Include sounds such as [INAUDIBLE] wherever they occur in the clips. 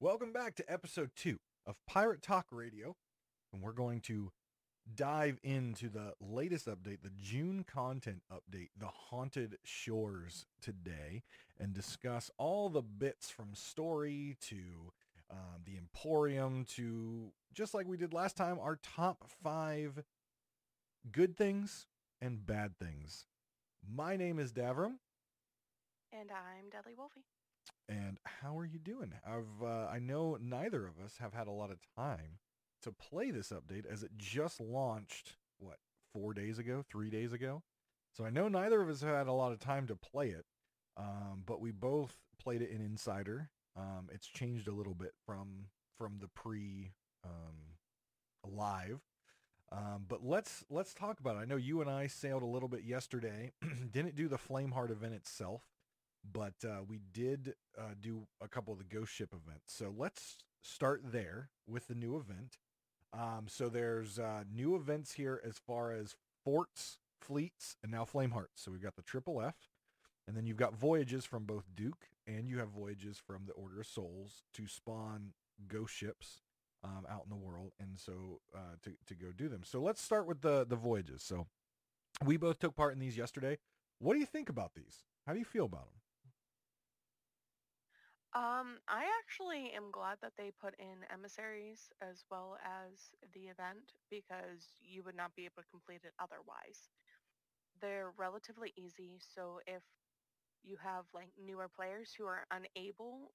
Welcome back to episode two of Pirate Talk Radio. And we're going to dive into the latest update, the June content update, the Haunted Shores today, and discuss all the bits from story to um, the Emporium to just like we did last time, our top five good things and bad things. My name is Davrim. And I'm DeadlyWolfy. And how are you doing? I've uh, I know neither of us have had a lot of time to play this update as it just launched what four days ago, three days ago. So I know neither of us have had a lot of time to play it, um, but we both played it in Insider. Um, it's changed a little bit from from the pre um, live. Um, but let's let's talk about it. I know you and I sailed a little bit yesterday. [CLEARS THROAT] Didn't do the Flameheart event itself, but uh, we did uh, do a couple of the Ghost Ship events. So let's start there with the new event. Um, so there's uh, new events here as far as forts, fleets, and now Flamehearts. So we've got the Triple F, and then you've got voyages from both Duke and you have voyages from the Order of Souls to spawn ghost ships um, out in the world, and so uh, to to go do them. So let's start with the the voyages. So we both took part in these yesterday. What do you think about these? How do you feel about them? Um, I actually am glad that they put in emissaries as well as the event because you would not be able to complete it otherwise. They're relatively easy, so if you have like newer players who are unable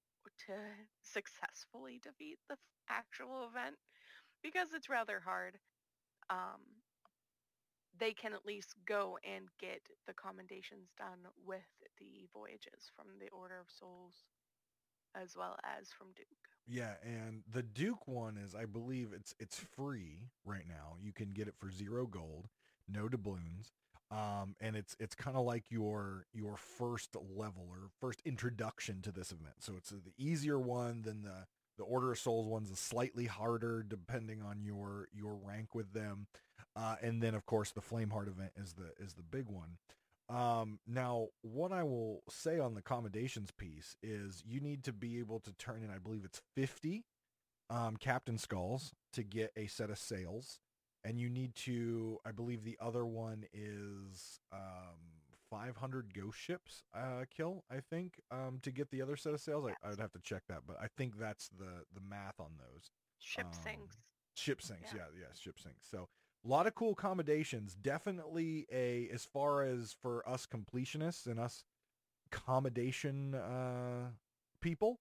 to [LAUGHS] successfully defeat the actual event because it's rather hard, um, they can at least go and get the commendations done with the voyages from the Order of Souls as well as from Duke. Yeah, and the Duke one is I believe it's it's free right now. You can get it for 0 gold, no doubloons. Um, and it's it's kind of like your your first level or first introduction to this event. So it's the easier one than the the Order of Souls one's a slightly harder depending on your your rank with them. Uh, and then of course the Flameheart event is the is the big one. Um, now, what I will say on the accommodations piece is you need to be able to turn in, I believe it's 50 um, captain skulls to get a set of sails. And you need to, I believe the other one is um, 500 ghost ships uh, kill, I think, um, to get the other set of sails. I, I, would have to check that, but I think that's the, the math on those. Ship um, sinks. Ship sinks, yeah, yeah, yeah ship sinks. So a lot of cool accommodations. Definitely a as far as for us completionists and us accommodation uh, people,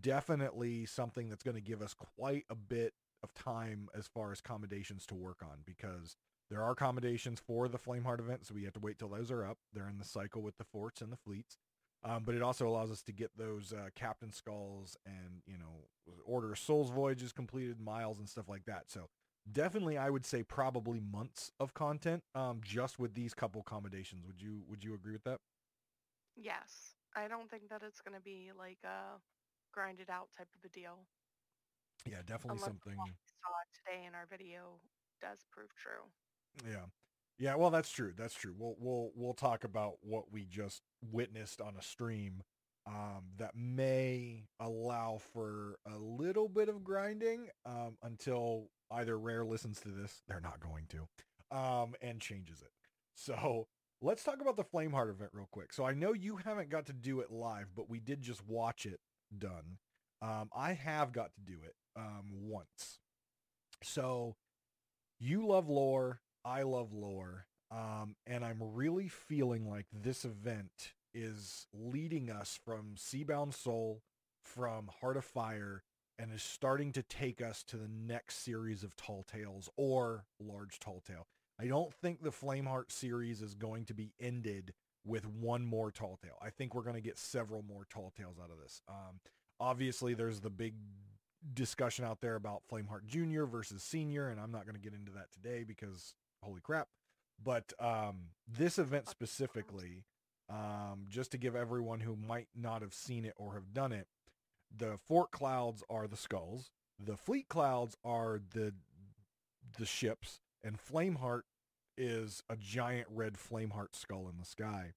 definitely something that's going to give us quite a bit of time as far as accommodations to work on because there are accommodations for the Flameheart event, so we have to wait till those are up. They're in the cycle with the forts and the fleets. Um, but it also allows us to get those uh, captain skulls and you know order souls voyages completed miles and stuff like that so definitely I would say probably months of content um, just with these couple accommodations. Would you would you agree with that? Yes. I don't think that it's going to be like a grinded out type of a deal. Yeah, definitely Unless something what we saw today in our video does prove true. Yeah. Yeah, well that's true. That's true. We'll we'll we'll talk about what we just witnessed on a stream um, that may allow for a little bit of grinding um, until either Rare listens to this, they're not going to, um, and changes it. So let's talk about the Flameheart event real quick. So I know you haven't got to do it live, but we did just watch it done. Um, I have got to do it um, once. So you love lore, I love lore, um, and I'm really feeling like this event is leading us from Seabound Soul, from Heart of Fire, and is starting to take us to the next series of Tall Tales or Large Tall Tale. I don't think the Flameheart series is going to be ended with one more Tall Tale. I think we're going to get several more Tall Tales out of this. Um, obviously, there's the big discussion out there about Flameheart Junior versus Senior, and I'm not going to get into that today because holy crap. But um, this event specifically, um, just to give everyone who might not have seen it or have done it, the fort clouds are the skulls. The fleet clouds are the the ships, and Flameheart is a giant red Flameheart skull in the sky,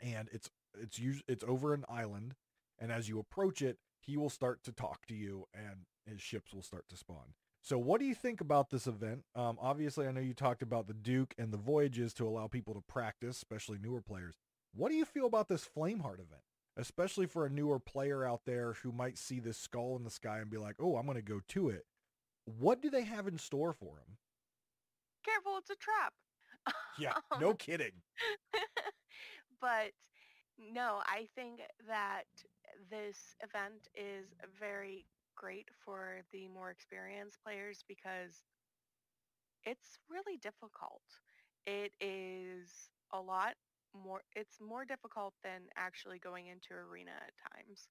and it's it's us- it's over an island, and as you approach it, he will start to talk to you and his ships will start to spawn. So what do you think about this event? Um, obviously, I know you talked about the Duke and the voyages to allow people to practice, especially newer players. What do you feel about this Flameheart event, especially for a newer player out there who might see this skull in the sky and be like, oh, I'm going to go to it? What do they have in store for him? Careful, it's a trap. Yeah, [LAUGHS] no kidding. but no, I think that this event is very great for the more experienced players because it's really difficult. It is a lot more, it's more difficult than actually going into arena at times.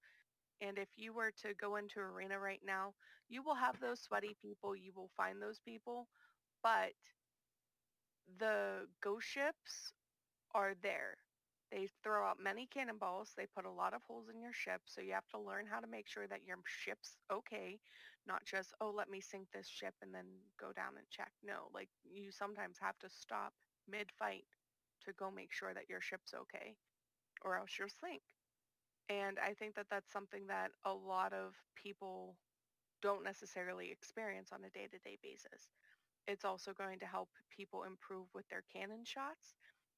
And if you were to go into arena right now, you will have those sweaty people, you will find those people, but the ghost ships are there. They throw out many cannonballs. They put a lot of holes in your ship, so you have to learn how to make sure that your ship's okay, not just, oh, let me sink this ship and then go down and check. No, like you sometimes have to stop mid-fight to go make sure that your ship's okay, or else you'll sink. And I think that that's something that a lot of people don't necessarily experience on a day-to-day basis. It's also going to help people improve with their cannon shots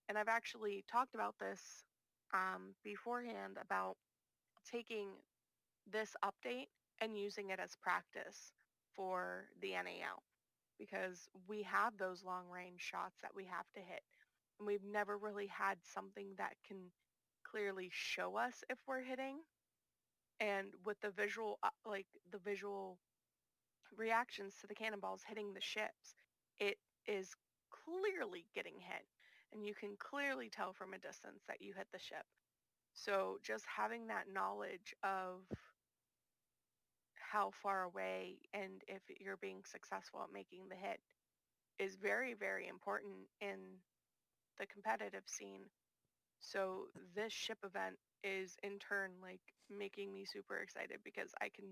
and I've actually talked about this um, beforehand about taking this update and using it as practice for the NAL because we have those long range shots that we have to hit. And we've never really had something that can clearly show us if we're hitting. And with the visual, uh, like the visual reactions to the cannonballs hitting the ships, it is clearly getting hit and you can clearly tell from a distance that you hit the ship. So just having that knowledge of how far away and if you're being successful at making the hit is very, very important in the competitive scene. So this ship event is in turn like making me super excited because I can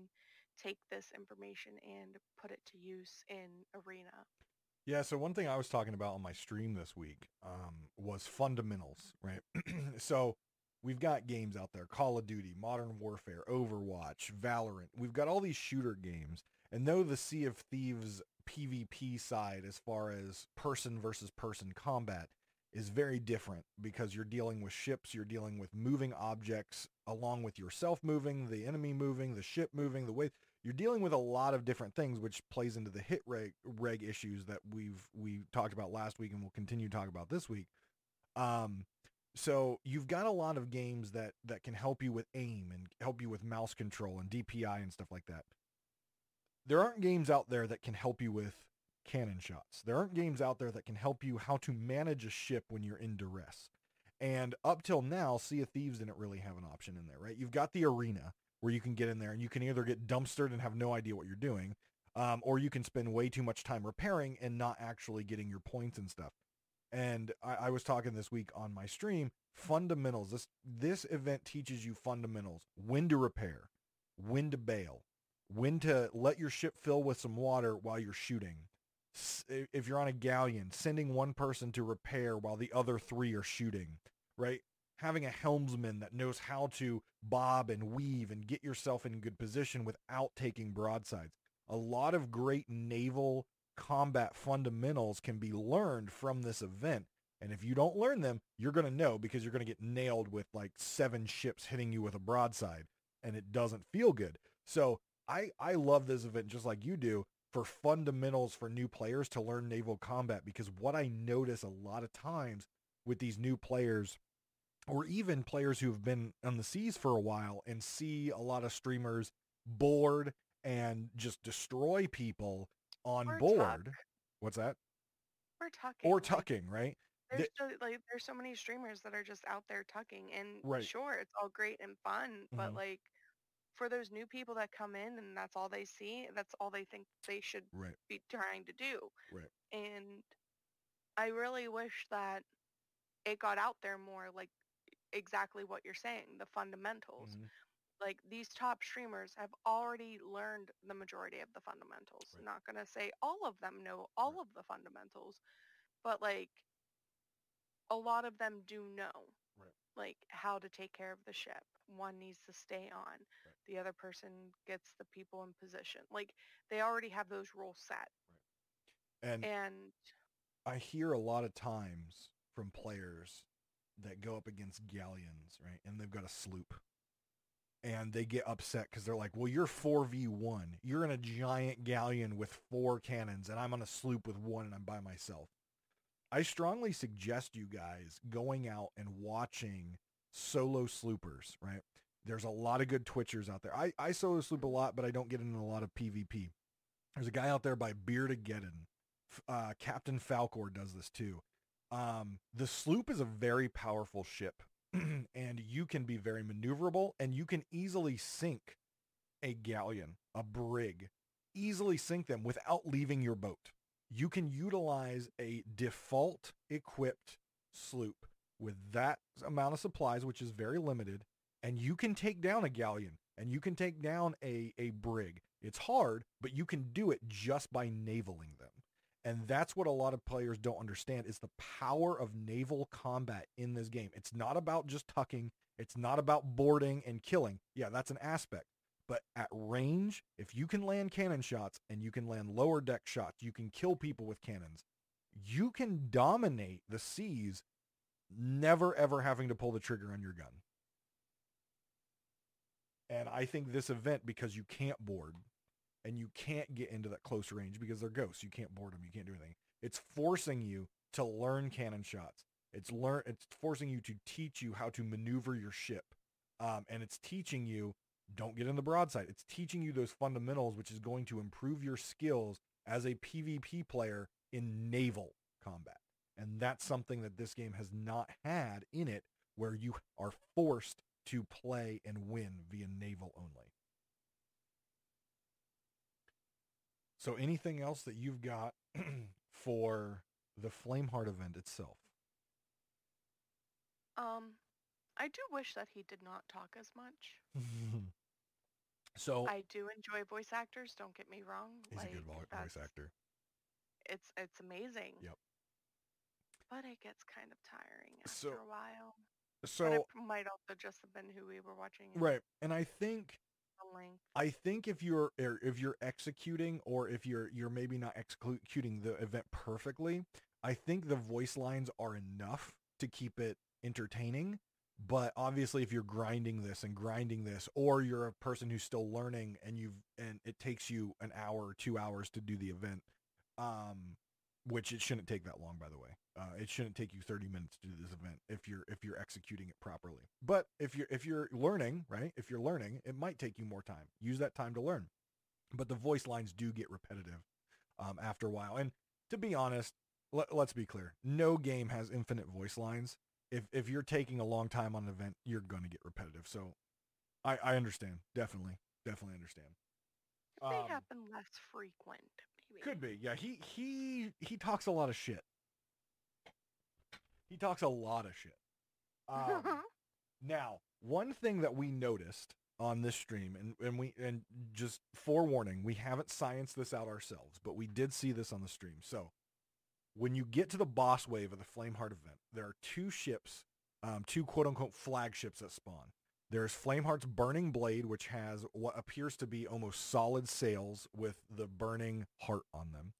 take this information and put it to use in arena. Yeah, so one thing I was talking about on my stream this week um, was fundamentals, right? [CLEARS THROAT] so we've got games out there, Call of Duty, Modern Warfare, Overwatch, Valorant. We've got all these shooter games. And though the Sea of Thieves PvP side, as far as person versus person combat, is very different because you're dealing with ships, you're dealing with moving objects along with yourself moving, the enemy moving, the ship moving, the way you're dealing with a lot of different things, which plays into the hit reg, reg issues that we've we talked about last week and we'll continue to talk about this week. Um, so you've got a lot of games that that can help you with aim and help you with mouse control and DPI and stuff like that. There aren't games out there that can help you with cannon shots. There aren't games out there that can help you how to manage a ship when you're in duress. And up till now, Sea of Thieves didn't really have an option in there, right? You've got the arena, where you can get in there and you can either get dumpstered and have no idea what you're doing, um, or you can spend way too much time repairing and not actually getting your points and stuff. And I, I was talking this week on my stream, fundamentals. This this event teaches you fundamentals: when to repair, when to bail, when to let your ship fill with some water while you're shooting. If you're on a galleon, sending one person to repair while the other three are shooting, right? having a helmsman that knows how to bob and weave and get yourself in good position without taking broadsides. A lot of great naval combat fundamentals can be learned from this event. And if you don't learn them, you're going to know because you're going to get nailed with like seven ships hitting you with a broadside and it doesn't feel good. So I, I love this event just like you do for fundamentals for new players to learn naval combat because what I notice a lot of times with these new players or even players who've been on the seas for a while and see a lot of streamers board and just destroy people on or board. Tuck. What's that? Or tucking. Or like, tucking, right? There's so, like there's so many streamers that are just out there tucking, and Right. sure, it's all great and fun, but Mhm. like for those new people that come in and that's all they see, that's all they think they should Right. be trying to do. Right. And I really wish that it got out there more, like exactly what you're saying, the fundamentals. Mhm. Like these top streamers have already learned the majority of the fundamentals. Right. Not gonna say all of them know all Right. of the fundamentals, but like a lot of them do know. Right. Like how to take care of the ship. One needs to stay on. Right. The other person gets the people in position. Like they already have those rules set. And And I hear a lot of times from players that go up against galleons, right? And they've got a sloop. And they get upset because they're like, well, you're 4v1. You're in a giant galleon with four cannons, and I'm on a sloop with one, and I'm by myself. I strongly suggest you guys going out and watching solo sloopers, right? There's a lot of good Twitchers out there. I, I solo sloop a lot, but I don't get in a lot of PvP. There's a guy out there by Beardageddon. F- Uh, Captain Falcor does this too. Um, the sloop is a very powerful ship, [CLEARS THROAT] and you can be very maneuverable, and you can easily sink a galleon, a brig, easily sink them without leaving your boat. You can utilize a default equipped sloop with that amount of supplies, which is very limited, and you can take down a galleon and you can take down a, a brig. It's hard, but you can do it just by navaling them. And that's what a lot of players don't understand is the power of naval combat in this game. It's not about just tucking. It's not about boarding and killing. Yeah, that's an aspect. But at range, if you can land cannon shots and you can land lower deck shots, you can kill people with cannons. You can dominate the seas, never ever having to pull the trigger on your gun. And I think this event, because you can't board and you can't get into that close range because they're ghosts, you can't board them, you can't do anything. It's forcing you to learn cannon shots. It's learn. It's forcing you to teach you how to maneuver your ship, um, and it's teaching you don't get in the broadside. It's teaching you those fundamentals, which is going to improve your skills as a PvP player in naval combat. And that's something that this game has not had in it, where you are forced to play and win via naval only. So anything else that you've got [CLEARS THROAT] for the Flameheart event itself? um I do wish that he did not talk as much. [LAUGHS] so I do enjoy voice actors, don't get me wrong. he's a good voice actor. It's it's amazing. Yep. But it gets kind of tiring after So- a while. But So it might also just have been who we were watching in right, and I think. I think if you're er, if you're executing or if you're you're maybe not executing the event perfectly, I think the voice lines are enough to keep it entertaining. But obviously, if you're grinding this and grinding this, or you're a person who's still learning and you've and it takes you an hour or two hours to do the event, um, which it shouldn't take that long, by the way. Uh, it shouldn't take you 30 minutes to do this event if you're if you're executing it properly. But if you're if you're learning, right? If you're learning, it might take you more time. Use that time to learn. But the voice lines do get repetitive um, after a while. And to be honest, let, let's be clear: no game has infinite voice lines. If if you're taking a long time on an event, you're going to get repetitive. So I I understand. Definitely, definitely understand. It may Um, happen less frequent, maybe. Could be. Yeah, he he he talks a lot of shit. He talks a lot of shit. Um, [LAUGHS] now, one thing that we noticed on this stream, and, and we and just forewarning, we haven't scienced this out ourselves, but we did see this on the stream. So when you get to the boss wave of the Flameheart event, there are two ships, um, two quote unquote flagships that spawn. There's Flameheart's Burning Blade, which has what appears to be almost solid sails with the burning heart on them.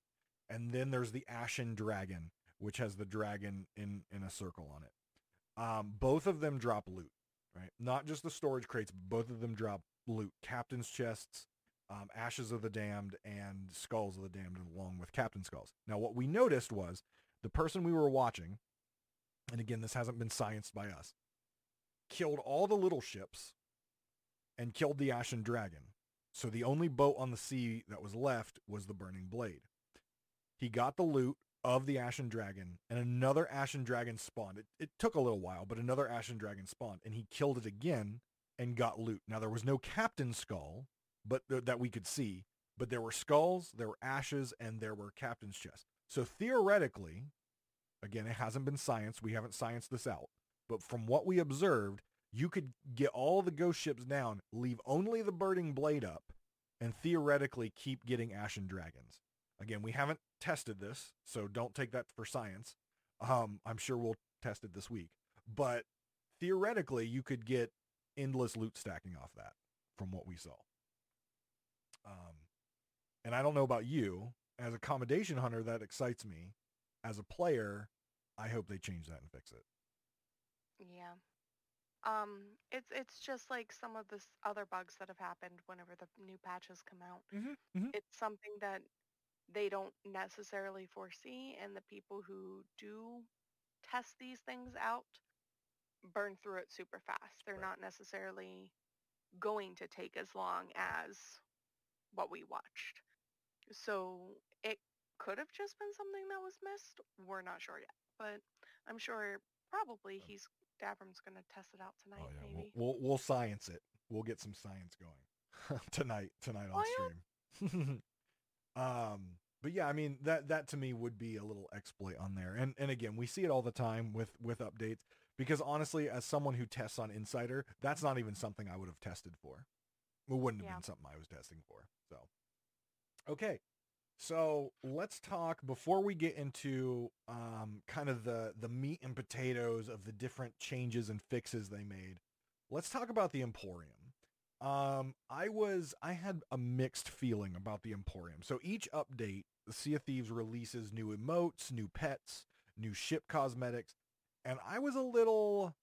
And then there's the Ashen Dragon, which has the dragon in, in a circle on it. Um, both of them drop loot, right? Not just the storage crates, but both of them drop loot. Captain's chests, um, Ashes of the Damned, and Skulls of the Damned, along with Captain Skulls. Now, what we noticed was the person we were watching, and again, this hasn't been scienced by us, killed all the little ships and killed the Ashen Dragon. So the only boat on the sea that was left was the Burning Blade. He got the loot of the Ashen Dragon, and another Ashen Dragon spawned. It, it took a little while, but another Ashen Dragon spawned, and he killed it again and got loot. Now, there was no Captain Skull but th- that we could see, but there were skulls, there were ashes, and there were Captain's chests. So theoretically, again, it hasn't been science. We haven't scienced this out. But from what we observed, you could get all the ghost ships down, leave only the burning blade up, and theoretically keep getting Ashen Dragons. Again, we haven't tested this, so don't take that for science. Um, I'm sure we'll test it this week. But theoretically you could get endless loot stacking off that from what we saw. Um, and I don't know about you as a commendation hunter, that excites me. As a player, I hope they change that and fix it. Yeah. Um, it's it's just like some of the other bugs that have happened whenever the new patches come out. Mm-hmm, mm-hmm. It's something that they don't necessarily foresee, and the people who do test these things out burn through it super fast. They're Right. not necessarily going to take as long as what we watched. So it could have just been something that was missed. We're not sure yet, but I'm sure probably he's Davrim's going to test it out tonight. Oh yeah, we'll, we'll we'll science it. We'll get some science going [LAUGHS] tonight tonight on Oh, stream. [LAUGHS] um, but yeah, I mean that that to me would be a little exploit on there. And and again, we see it all the time with with updates because honestly, as someone who tests on Insider, that's not even something I would have tested for. It wouldn't have Yeah. been something I was testing for. So, okay. So let's talk before we get into um, kind of the the meat and potatoes of the different changes and fixes they made. Let's talk about the Emporium. Um, I was I had a mixed feeling about the Emporium. So each update, the Sea of Thieves releases new emotes, new pets, new ship cosmetics, and I was a little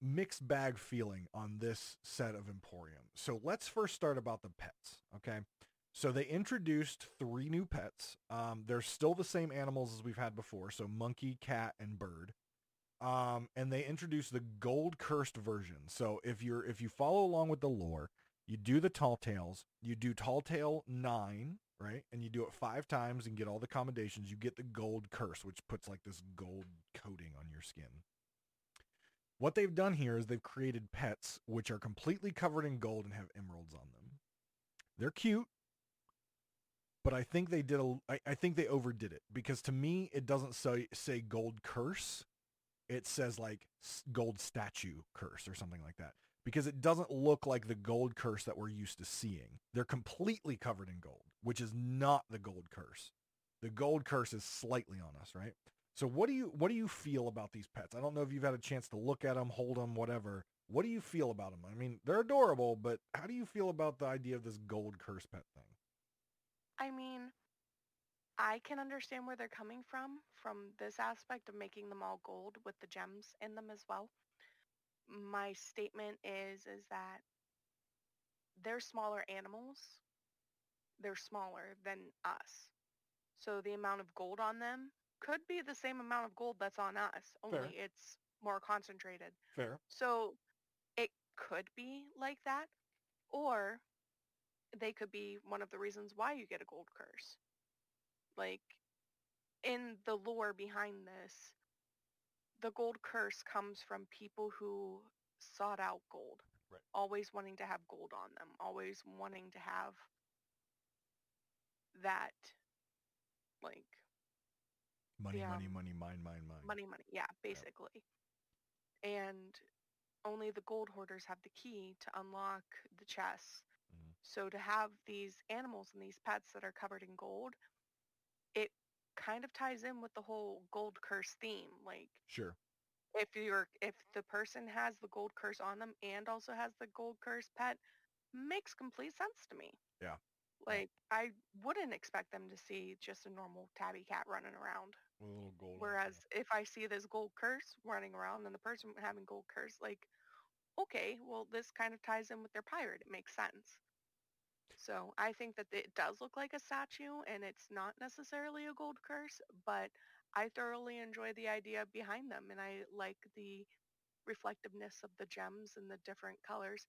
mixed bag feeling on this set of Emporium. So let's first start about the pets, okay? So they introduced three new pets. Um, they're still the same animals as we've had before. So monkey, cat, and bird. Um, and they introduced the gold cursed version. So if you're if you follow along with the lore, you do the tall tales, you do tall tale nine, right? And you do it five times and get all the commendations. You get the gold curse, which puts like this gold coating on your skin. What they've done here is they've created pets which are completely covered in gold and have emeralds on them. They're cute, but I think they did a. I, I think they overdid it because to me it doesn't say say gold curse. It says like gold statue curse or something like that because it doesn't look like the gold curse that we're used to seeing. They're completely covered in gold, which is not the gold curse. The gold curse is slightly on us, right? So what do you what do you feel about these pets? I don't know if you've had a chance to look at them, hold them, whatever. What do you feel about them? I mean, they're adorable, but how do you feel about the idea of this gold curse pet thing? I mean, I can understand where they're coming from, from this aspect of making them all gold with the gems in them as well. My statement is is that they're smaller animals. They're smaller than us. So the amount of gold on them could be the same amount of gold that's on us, only Fair. it's more concentrated. Fair. So it could be like that, or they could be one of the reasons why you get a gold curse. Like in the lore behind this, the gold curse comes from people who sought out gold, Right. always wanting to have gold on them, always wanting to have that, like Money, Yeah. money, money, mine, mine, mine. money, money. Yeah, basically. And only the gold hoarders have the key to unlock the chests. So to have these animals and these pets that are covered in gold, it kind of ties in with the whole gold curse theme. Like Sure. if you're if the person has the gold curse on them and also has the gold curse pet, makes complete sense to me. Yeah. Like I wouldn't expect them to see just a normal tabby cat running around. With a little gold. Whereas if I see this gold curse running around and the person having gold curse, like, okay, well, this kind of ties in with their pirate. It makes sense. So I think that it does look like a statue and it's not necessarily a gold curse, but I thoroughly enjoy the idea behind them and I like the reflectiveness of the gems and the different colors.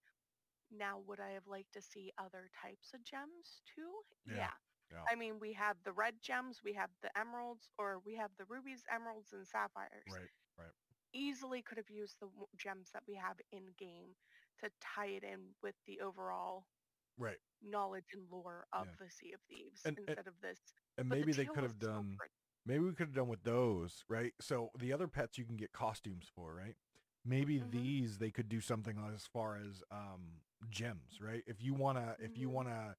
Now, would I have liked to see other types of gems too? Yeah. Yeah. I mean, we have the red gems, we have the emeralds, or we have the rubies, emeralds, and sapphires. Right. Right. Easily could have used the gems that we have in game to tie it in with the overall Right. knowledge and lore of Yeah. the Sea of Thieves And- and- instead of this. And But the maybe they could have done maybe we could have done with those, right? So the other pets you can get costumes for, right? Maybe Mhm. these they could do something as far as um gems, right? If you wanna if you Mhm. wanna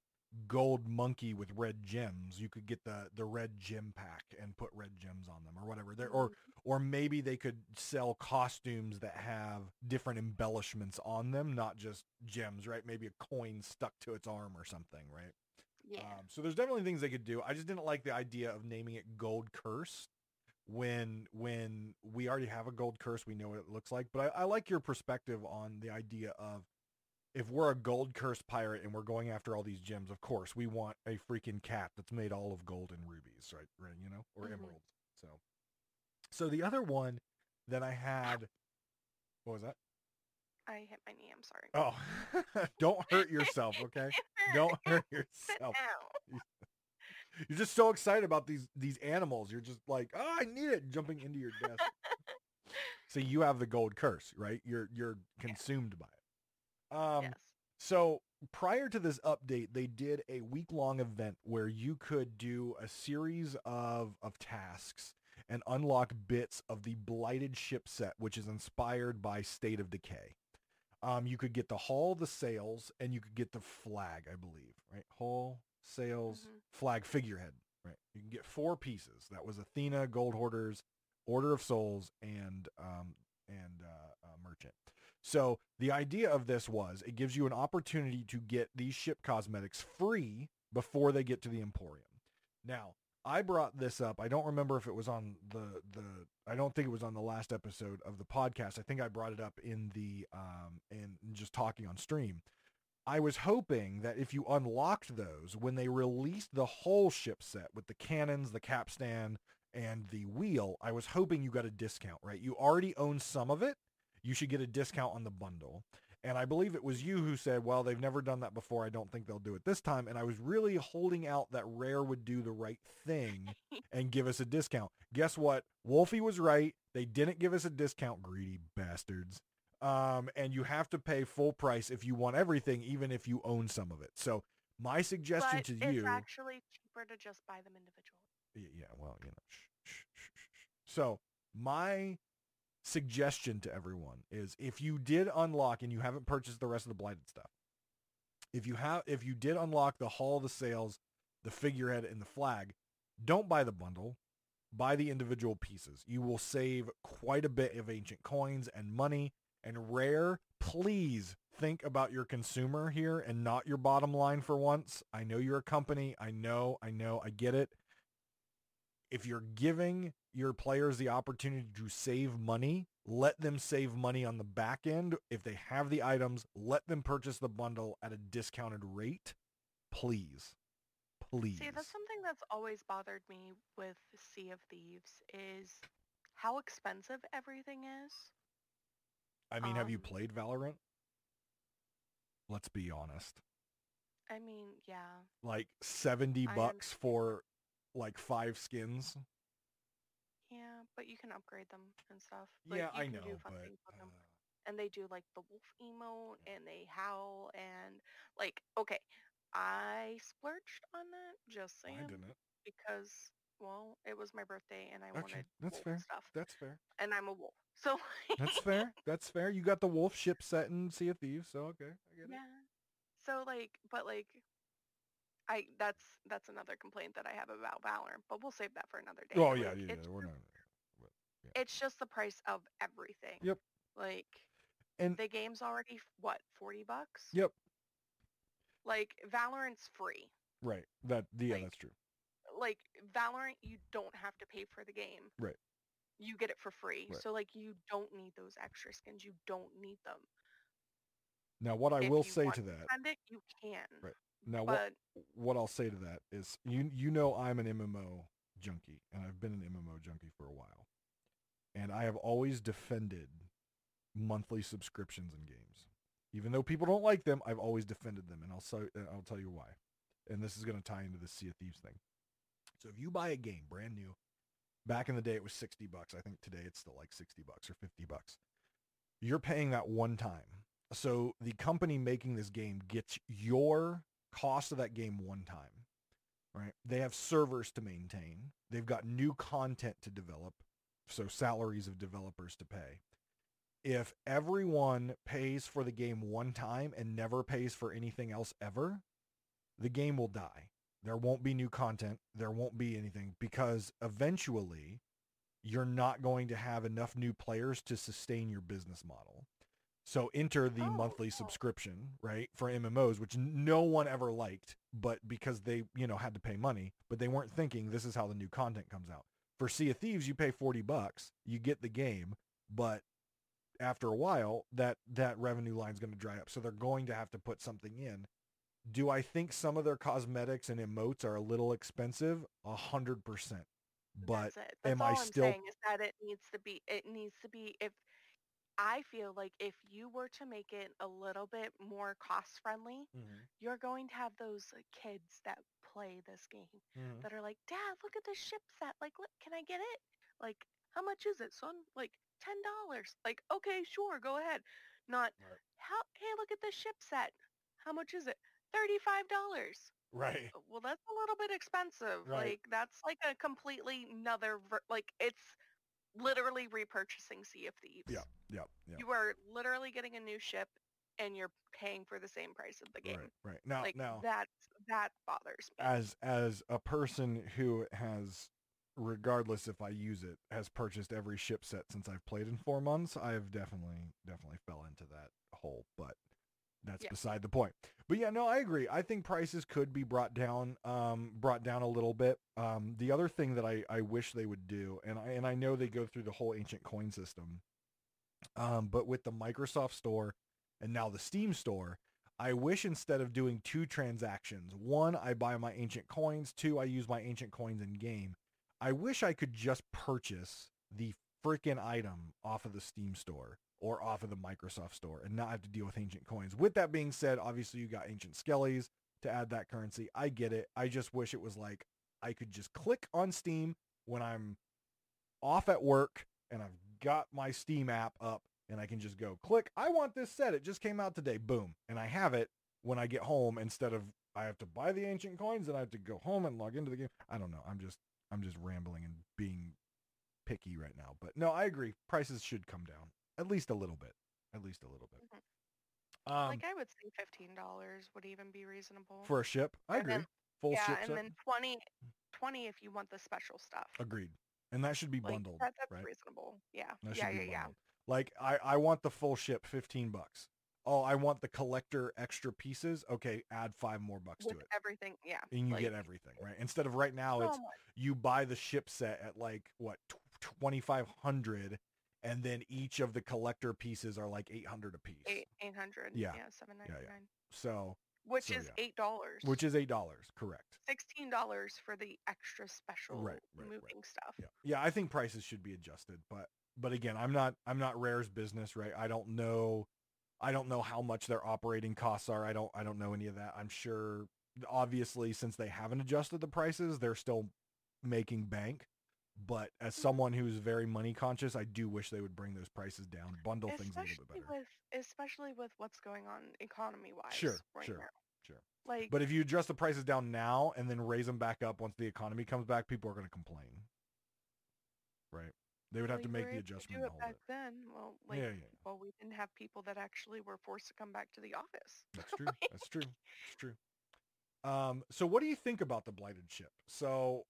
gold monkey with red gems, you could get the the red gem pack and put red gems on them or whatever. There or or maybe they could sell costumes that have different embellishments on them, not just gems, right? Maybe a coin stuck to its arm or something, right? Yeah. Um, so there's definitely things they could do. I just didn't like the idea of naming it Gold Curse when when we already have a gold curse, we know what it looks like. But I, I like your perspective on the idea of if we're a gold curse pirate and we're going after all these gems, of course we want a freaking cat that's made all of gold and rubies, right? Right, you know, or Mhm. emeralds. So, so the other one that I had, what was that? I hit my knee. I'm sorry. Oh, [LAUGHS] don't hurt yourself, okay? Don't [LAUGHS] hurt yourself. [LAUGHS] You're just so excited about these these animals. You're just like, oh, I need it, jumping into your desk. so you have the gold curse, right? You're you're consumed by it. Um, yes. so prior to this update, they did a week long event where you could do a series of of tasks and unlock bits of the blighted ship set, which is inspired by State of Decay. Um, you could get the hull, the sails, and you could get the flag, I believe, right? Hull, sails, Mhm. flag, figurehead, right? You can get four pieces. That was Athena, Gold Hoarders, Order of Souls, and um, and uh, uh, Merchant. So the idea of this was it gives you an opportunity to get these ship cosmetics free before they get to the Emporium. Now, I brought this up. I don't remember if it was on the the I don't think it was on the last episode of the podcast. I think I brought it up in the um in just talking on stream. I was hoping that if you unlocked those when they released the whole ship set with the cannons, the capstan, and the wheel, I was hoping you got a discount, right? You already own some of it. You should get a discount on the bundle. And I believe it was you who said, well, they've never done that before. I don't think they'll do it this time. And I was really holding out that Rare would do the right thing [LAUGHS] and give us a discount. Guess what? Wolfy was right. They didn't give us a discount, greedy bastards. Um, and you have to pay full price if you want everything, even if you own some of it. So my suggestion but to it's you, actually cheaper to just buy them individually. Yeah, well, you know, shh, shh, shh, shh, shh. so my suggestion to everyone is if you did unlock and you haven't purchased the rest of the blighted stuff, if you have, if you did unlock the hull, the sails, the figurehead, and the flag, don't buy the bundle. Buy the individual pieces. You will save quite a bit of ancient coins and money. And rare, please think about your consumer here and not your bottom line for once. I know you're a company. I know, I know, I get it if you're giving your players the opportunity to save money, let them save money on the back end. If they have the items, let them purchase the bundle at a discounted rate. Please. Please. See, that's something that's always bothered me with Sea of Thieves is how expensive everything is. I mean, have you um, played Valorant? Let's be honest. I mean, yeah. Like 70 I bucks for like five skins. Yeah, but you can upgrade them and stuff. yeah, I know, but things with them. uh, and they do like the wolf emote and they howl and like okay i splurged on that just saying I didn't. because well it was my birthday and i Okay, wanted that's wolf fair. stuff That's fair. and i'm a wolf [LAUGHS] so That's fair. That's fair. You got the wolf ship set in Sea of Thieves, so okay, I get it. yeah so like but like i that's that's another complaint that i have about valorant but we'll save that for another day Oh Like, yeah, yeah, yeah. it's, We're not. it's just the price of everything Yep. like And the game's already what 40 bucks yep, like valorant's free right. That yeah, Like, that's true. like Valorant, you don't have to pay for the game. Right. You get it for free. Right. So like you don't need those extra skins. You don't need them. Now, what I if will you say want to that. Spend it, you can. Right. Now, what what I'll say to that is, you you know, I'm an MMO junkie, and I've been an MMO junkie for a while, and I have always defended monthly subscriptions in games, even though people don't like them. I've always defended them, and I'll so I'll tell you why. And this is going to tie into the Sea of Thieves thing. So if you buy a game brand new, back in the day it was 60 bucks. I think today it's still like 60 bucks or 50 bucks. You're paying that one time. So the company making this game gets your cost of that game one time, right? They have servers to maintain. They've got new content to develop, so salaries of developers to pay. If everyone pays for the game one time and never pays for anything else ever, the game will die. There won't be new content. There won't be anything because eventually you're not going to have enough new players to sustain your business model. So enter the Oh, monthly subscription, right, for MMOs, which no one ever liked, but because they, you know, had to pay money, but they weren't thinking this is how the new content comes out. For Sea of Thieves, you pay 40 bucks, you get the game, but after a while, that that revenue line's going to dry up. So they're going to have to put something in. Do I think some of their cosmetics and emotes are a little expensive? A hundred percent. But That's it. That's am all I still- saying is that it needs to be. It needs to be. If I feel like if you were to make it a little bit more cost friendly, you're going to have those uh, kids that play this game Mhm. that are like, Dad, look at this ship set. Like, look, can I get it? Like, how much is it, son? Like, ten dollars. Like, okay, sure, go ahead. Not Right. how. Hey, look at this ship set. How much is it? Thirty-five dollars. Right. Well, that's a little bit expensive. Right. Like that's like a completely another ver- like it's literally repurchasing Sea of Thieves. Yeah. Yep. Yep. You are literally getting a new ship and you're paying for the same price of the game. Right. Right. Now, like now, that that bothers me. as as a person who has regardless if I use it has purchased every ship set since I've played in 4 months I have definitely definitely fell into that hole but that's Yeah. beside the point but yeah no I agree. I think prices could be brought down um brought down a little bit. Um the other thing that I I wish they would do and I and I know they go through the whole ancient coin system um but with the Microsoft store and now the Steam store I wish instead of doing two transactions, one, I buy my ancient coins, two, I use my ancient coins in game. I wish I could just purchase the freaking item off of the Steam store or off of the Microsoft store and not have to deal with ancient coins. With that being said, obviously you got ancient skellies to add that currency. I get it. I just wish it was like I could just click on Steam when I'm off at work and I've got my Steam app up and I can just go click, I want this set. It just came out today. Boom. And I have it when I get home instead of I have to buy the ancient coins and I have to go home and log into the game. I don't know. I'm just I'm just rambling and being picky right now. But no, I agree. Prices should come down at least a little bit. At least a little bit. Um, Mm-hmm. like I would say fifteen dollars would even be reasonable. for a ship, I And agree. then- Full yeah, ship and set. then 20, 20 if you want the special stuff. Agreed. And that should be Like bundled, that, that's right? reasonable. Yeah. That yeah, yeah, yeah. Like I, I want the full ship, fifteen bucks. Oh, I want the collector extra pieces. Okay, add five more bucks With to it. everything, yeah. And you like, get everything, right? Instead of right now, so it's much. you buy the ship set at like what twenty five hundred, and then each of the collector pieces are like eight hundred a piece. eight eight hundred. Yeah. Yeah, seven Yeah, yeah. So, Which So, is yeah. eight dollars. which is eight dollars, correct? sixteen dollars for the extra special Right, right, right. moving stuff. Yeah, yeah. I think prices should be adjusted, but but again, I'm not I'm not Rare's business, right? I don't know, I don't know how much their operating costs are. I don't I don't know any of that. I'm sure, obviously, since they haven't adjusted the prices, they're still making bank. But as someone who's very money conscious, I do wish they would bring those prices down, bundle things a little bit better. with especially with what's going on economy wise Sure, right sure, now. sure. Like But if you adjust the prices down now and then raise them back up once the economy comes back, people are going to complain. Right? They would have to make the to adjustment do it back it. then. Well, like yeah, yeah. well, we didn't have people that actually were forced to come back to the office. [LAUGHS] That's true. That's true. That's true. Um, so what do you think about the blighted ship? So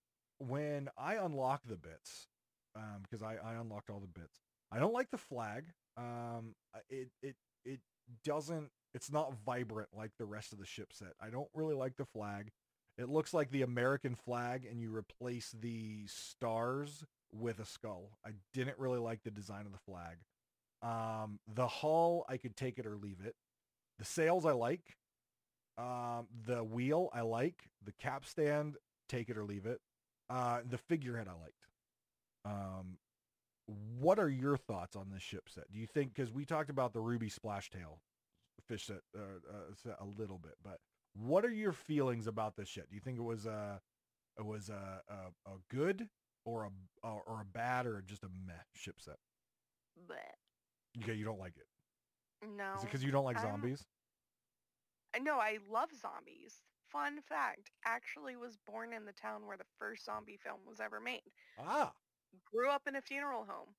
when I unlock the bits, um, because I, I unlocked all the bits, I don't like the flag. Um, it it it doesn't. It's not vibrant like the rest of the ship set. I don't really like the flag. It looks like the American flag, and you replace the stars with a skull. I didn't really like the design of the flag. Um, the hull, I could take it or leave it. The sails, I like. Um, the wheel, I like. The capstan, take it or leave it. Uh, the figurehead, I liked. Um, what are your thoughts on this ship set? Do you think because we talked about the ruby splashtail fish set, uh, uh, set a little bit, but what are your feelings about this ship? Do you think it was a it was a a, a good or a or or a bad or just a meh ship set? But Okay, you don't like it. no. Because you don't like I'm- zombies? I know I love zombies. Fun fact, actually was born in the town where the first zombie film was ever made. Ah, Grew up in a funeral home.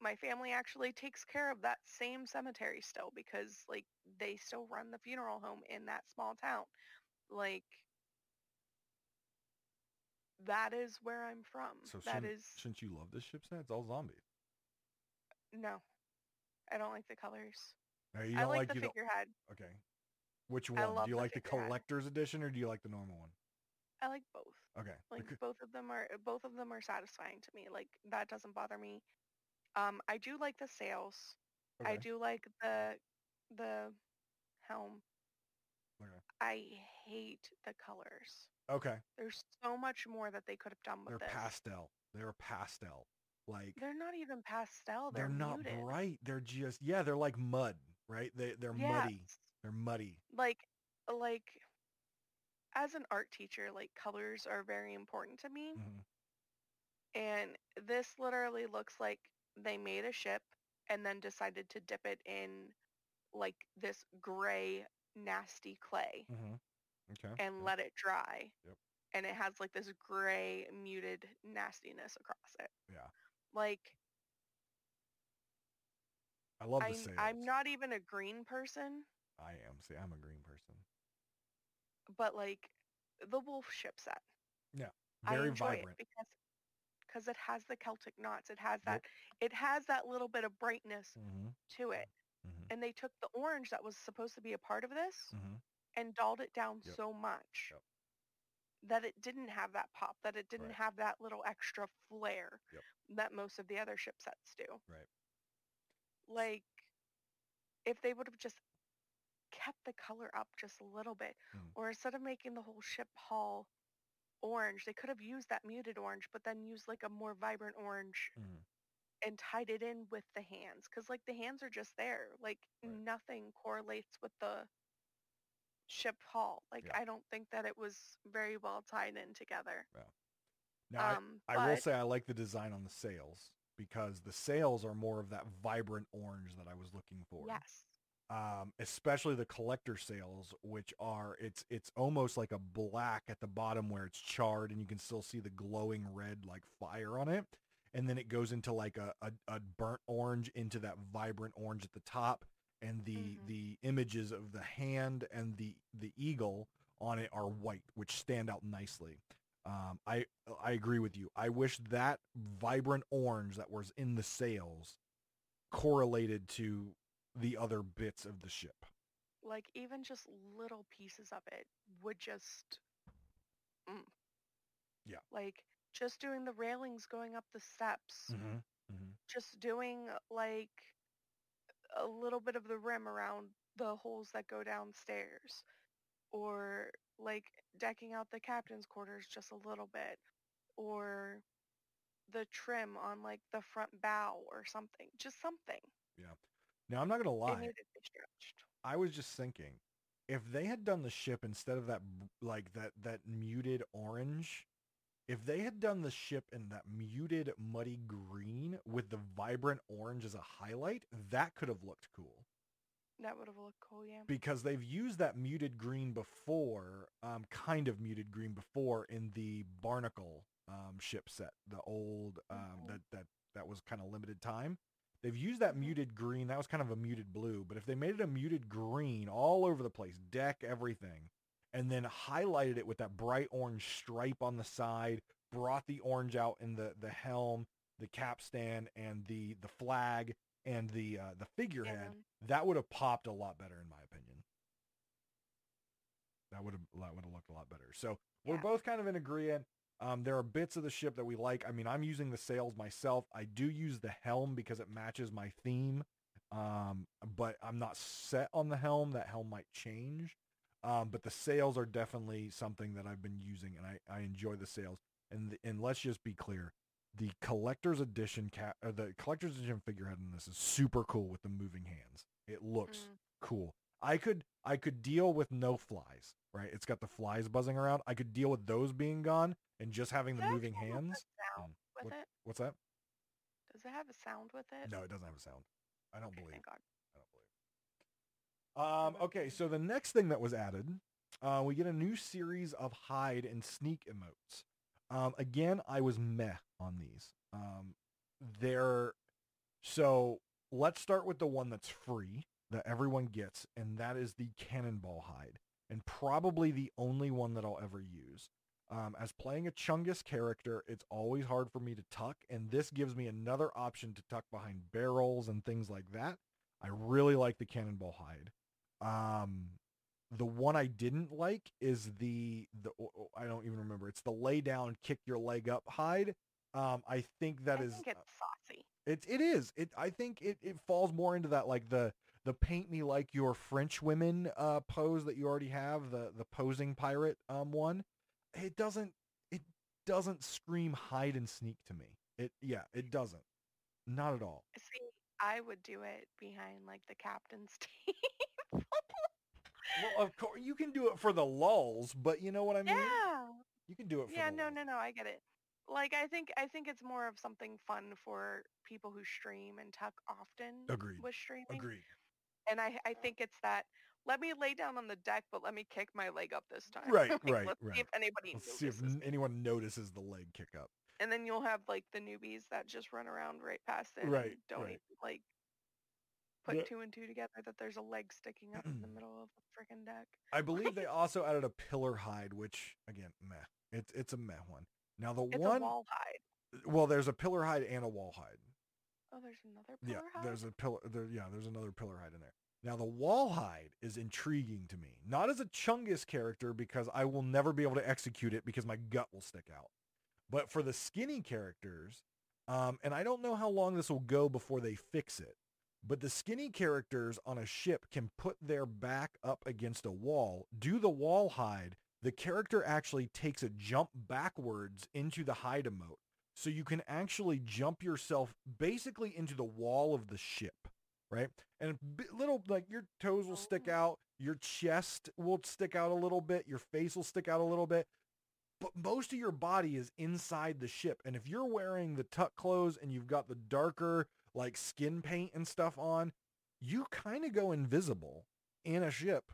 My family actually takes care of that same cemetery still because like they still run the funeral home in that small town. like that is where I'm from. So that shouldn't, is shouldn't you love this ship set? It's all zombie. no. I don't like the colors. No, you I don't like, like, the figurehead. Okay. Which one? Do you like the collector's edition or do you like the normal one? I like both. Okay. Like co- both of them are both of them are satisfying to me. Like that doesn't bother me. Um, I do like the sails. I do like the the helm. Okay. I hate the colors. Okay. There's so much more that they could have done with They're this. pastel. They're pastel. Like They're not even pastel. they're, They're, not muted. bright. They're just yeah, they're like mud, right? They they're muddy. They're muddy. Like like as an art teacher, like colors are very important to me. Mhm. And this literally looks like they made a ship and then decided to dip it in like this gray nasty clay Mhm. Okay. and yep. let it dry. Yep. And it has like this gray muted nastiness across it. Yeah. Like I love the I'm. I'm not even a green person, I am. See, I'm a green person. but like the wolf ship set. Yeah. Very enjoy vibrant. it because because it has the Celtic knots. It has Yep. that it has that little bit of brightness Mm-hmm. to it. Mm-hmm. And they took the orange that was supposed to be a part of this Mm-hmm. and dulled it down Yep. so much Yep. that it didn't have that pop, that it didn't Right. have that little extra flair Yep. that most of the other ship sets do. Right. Like if they would have just kept the color up just a little bit Mm. or instead of making the whole ship hull orange, they could have used that muted orange but then used like a more vibrant orange Mm-hmm. and tied it in with the hands because like the hands are just there like Right. nothing correlates with the ship hull like Yeah. i don't think that it was very well tied in together Now, um I, I will say I like the design on the sails because the sails are more of that vibrant orange that I was looking for. yes um, especially the collector sails, which are it's it's almost like a black at the bottom where it's charred and you can still see the glowing red like fire on it, and then it goes into like a, a, a burnt orange into that vibrant orange at the top, and the Mhm. the images of the hand and the the eagle on it are white, which stand out nicely. Um, I I agree with you. I wish that vibrant orange that was in the sails correlated to the other bits of the ship. like even just little pieces of it would just mm. Yeah. like just doing the railings going up the steps Mm-hmm. Mm-hmm. just doing like a little bit of the rim around the holes that go downstairs or like decking out the captain's quarters just a little bit or the trim on like the front bow or something just something Now I'm not gonna lie. needed to be stretched I was just thinking, if they had done the ship instead of that like that that muted orange, if they had done the ship in that muted muddy green with the vibrant orange as a highlight, that could have looked cool. that would have looked cool yeah because they've used that muted green before, um, kind of muted green before in the Barnacle um, ship set, the old um, Mhm. that that that was kind of limited time. They've used that Mhm. muted green. That was kind of a muted blue, but if they made it a muted green all over the place, deck everything, and then highlighted it with that bright orange stripe on the side, brought the orange out in the the helm, the capstan, and the the flag and the uh, the figurehead And that would have popped a lot better in my opinion. That would have that would have looked a lot better. So we're Yeah. both kind of in agreement. Um, there are bits of the ship that we like. I mean, I'm using the sails myself. I do use the helm because it matches my theme. Um, but I'm not set on the helm. That helm might change. Um, but the sails are definitely something that I've been using, and I, I enjoy the sails. And the, and let's just be clear, the collector's edition cat, or the collector's edition figurehead in this is super cool with the moving hands. It looks Mm. cool. I could I could deal with no flies, right? It's got the flies buzzing around. I could deal with those being gone and just having the Does it moving actually have a hands. sound with What- it What's that? does it have a sound with it No, it doesn't have a sound. I don't Okay, believe. thank god I don't believe. Um, okay, so the next thing that was added, uh, we get a new series of hide and sneak emotes. Um, again, I was meh on these. Um, they're so let's start with the one that's free that everyone gets, and that is the cannonball hide. And probably the only one that I'll ever use. Um, as playing a Chungus character, it's always hard for me to tuck, and this gives me another option to tuck behind barrels and things like that. I really like the Cannonball hide. Um, the one I didn't like is the the I don't even remember. It's the lay down, kick your leg up hide. Um, I think that I is think it's saucy. it it is. It I think it, it falls more into that like the the paint me like your French women uh pose that you already have, the the posing pirate um one. It doesn't it doesn't scream hide and sneak to me. It yeah, it doesn't. Not at all. See, I would do it behind like the captain's [LAUGHS] team. Well, of course you can do it for the lulls, but you know what I mean? yeah. You can do it for Yeah, the no, lulls. no, no, I get it. Like I think I think it's more of something fun for people who stream and tuck often Agreed. with streaming. Agreed. And I I think it's that let me lay down on the deck, but let me kick my leg up this time. [LAUGHS] Right, Like, right, Let's right. see if anybody Let's see if n- anyone notices the leg kick up. And then you'll have like the newbies that just run around right past it Right, don't right. even like put Yeah. two and two together that there's a leg sticking up in the [CLEARS THROAT] middle of the freaking deck. I believe they [LAUGHS] also added a pillar hide, which again, meh. It's it's a meh one. Now the It's one, a wall hide. well, there's a pillar hide and a wall hide. Oh, there's another Yeah, pillar hide. there's a pillar. There, yeah, there's another pillar hide in there. Now the wall hide is intriguing to me, not as a Chungus character because I will never be able to execute it because my gut will stick out, but for the skinny characters, um, and I don't know how long this will go before they fix it. But the skinny characters on a ship can put their back up against a wall, do the wall hide. The character actually takes a jump backwards into the hide emote. So you can actually jump yourself basically into the wall of the ship, right? And little, like your toes will stick Oh. out, your chest will stick out a little bit, your face will stick out a little bit. But most of your body is inside the ship. And if you're wearing the tuck clothes and you've got the darker like skin paint and stuff on, you kind of go invisible in a ship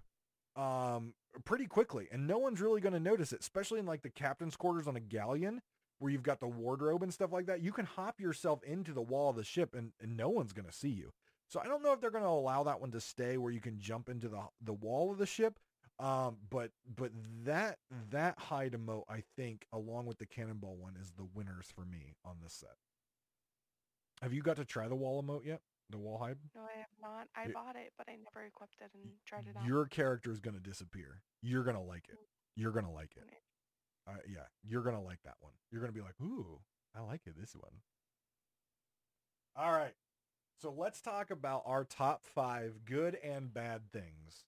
um pretty quickly and no one's really going to notice it especially in like the captain's quarters on a galleon where you've got the wardrobe and stuff like that you can hop yourself into the wall of the ship and, and no one's going to see you so i don't know if they're going to allow that one to stay where you can jump into the the wall of the ship um but but that that hide emote i think along with the cannonball one is the winners for me on this set have you got to try the wall emote yet the wall hide No, I have not. I Y- bought it, but I never equipped it and tried it out. your character is going to disappear. You're going to like it. You're going to like it. Uh, yeah, you're going to like that one. You're going to be like, ooh, I like it, this one. All right. So let's talk about our top five good and bad things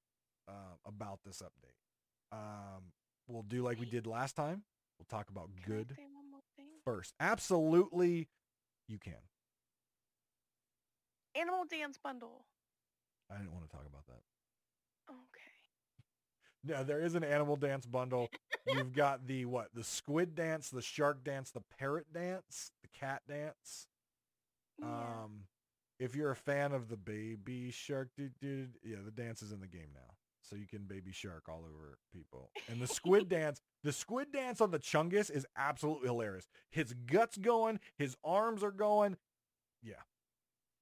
uh, about this update. Um, we'll do like we did last time. We'll talk about Can good say one more thing? first. Absolutely, you can. Animal Dance Bundle. I didn't want to talk about that. Okay. No, there is an animal dance bundle. You've [LAUGHS] got the what? The squid dance, the shark dance, the parrot dance, the cat dance. Yeah. Um, if you're a fan of the baby shark, dude, dude, yeah, the dance is in the game now, so you can baby shark all over people. And the squid [LAUGHS] dance, the squid dance on the Chungus is absolutely hilarious. His guts going, his arms are going. Yeah.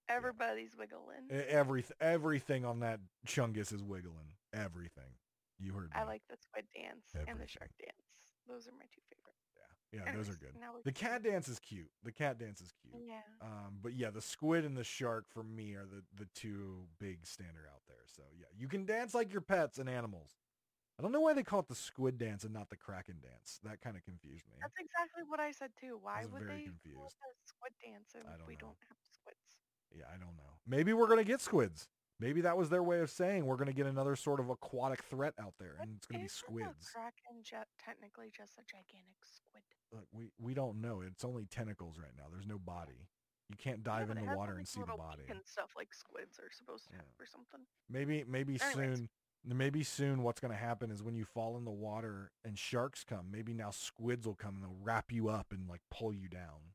Everybody's wiggling. E- Everything, everything on that Chungus is wiggling. Everything. You heard me. I like the squid dance and the shark dance. Those are my two favorite. Yeah, yeah, those are good. The cat dance is cute. The cat dance is cute. Yeah. Um, but yeah, the squid and the shark for me are the the two big standard out there. So yeah, you can dance like your pets and animals. I don't know why they call it the squid dance and not the kraken dance. That kind of confused me. That's exactly what I said too. Why would they call it the squid dance if we know. don't have squids? Yeah, I don't know. Maybe we're gonna get squids. Maybe that was their way of saying we're gonna get another sort of aquatic threat out there, and it's gonna be Isn't a squids. kraken ju- technically just a gigantic squid? Look, we we don't know. It's only tentacles right now. There's no body. You can't dive but in the water like, and see the body. And stuff like squids are supposed to Yeah. or something. Maybe maybe Anyways. soon maybe soon what's going to happen is when you fall in the water and sharks come, maybe now squids will come and they'll wrap you up and like pull you down.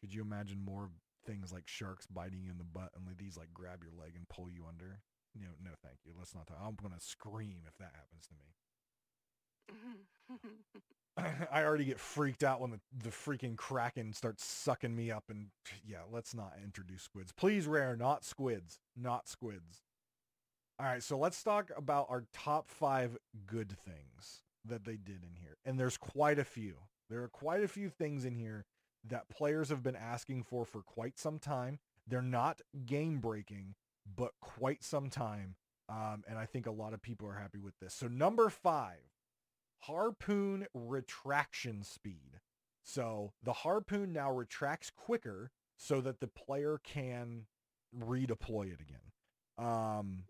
Could you imagine more things like sharks biting you in the butt and these like grab your leg and pull you under? No, no, thank you. Let's not talk. I'm going to scream if that happens to me. [LAUGHS] I already get freaked out when the, the freaking kraken starts sucking me up and yeah, let's not introduce squids. Please rare, not squids. Not squids. All right, so let's talk about our top five good things that they did in here. And there's quite a few. There are quite a few things in here that players have been asking for for quite some time. They're not game breaking, but quite some time. Um, and I think a lot of people are happy with this. So number five, harpoon retraction speed. So the harpoon now retracts quicker so that the player can redeploy it again. Um,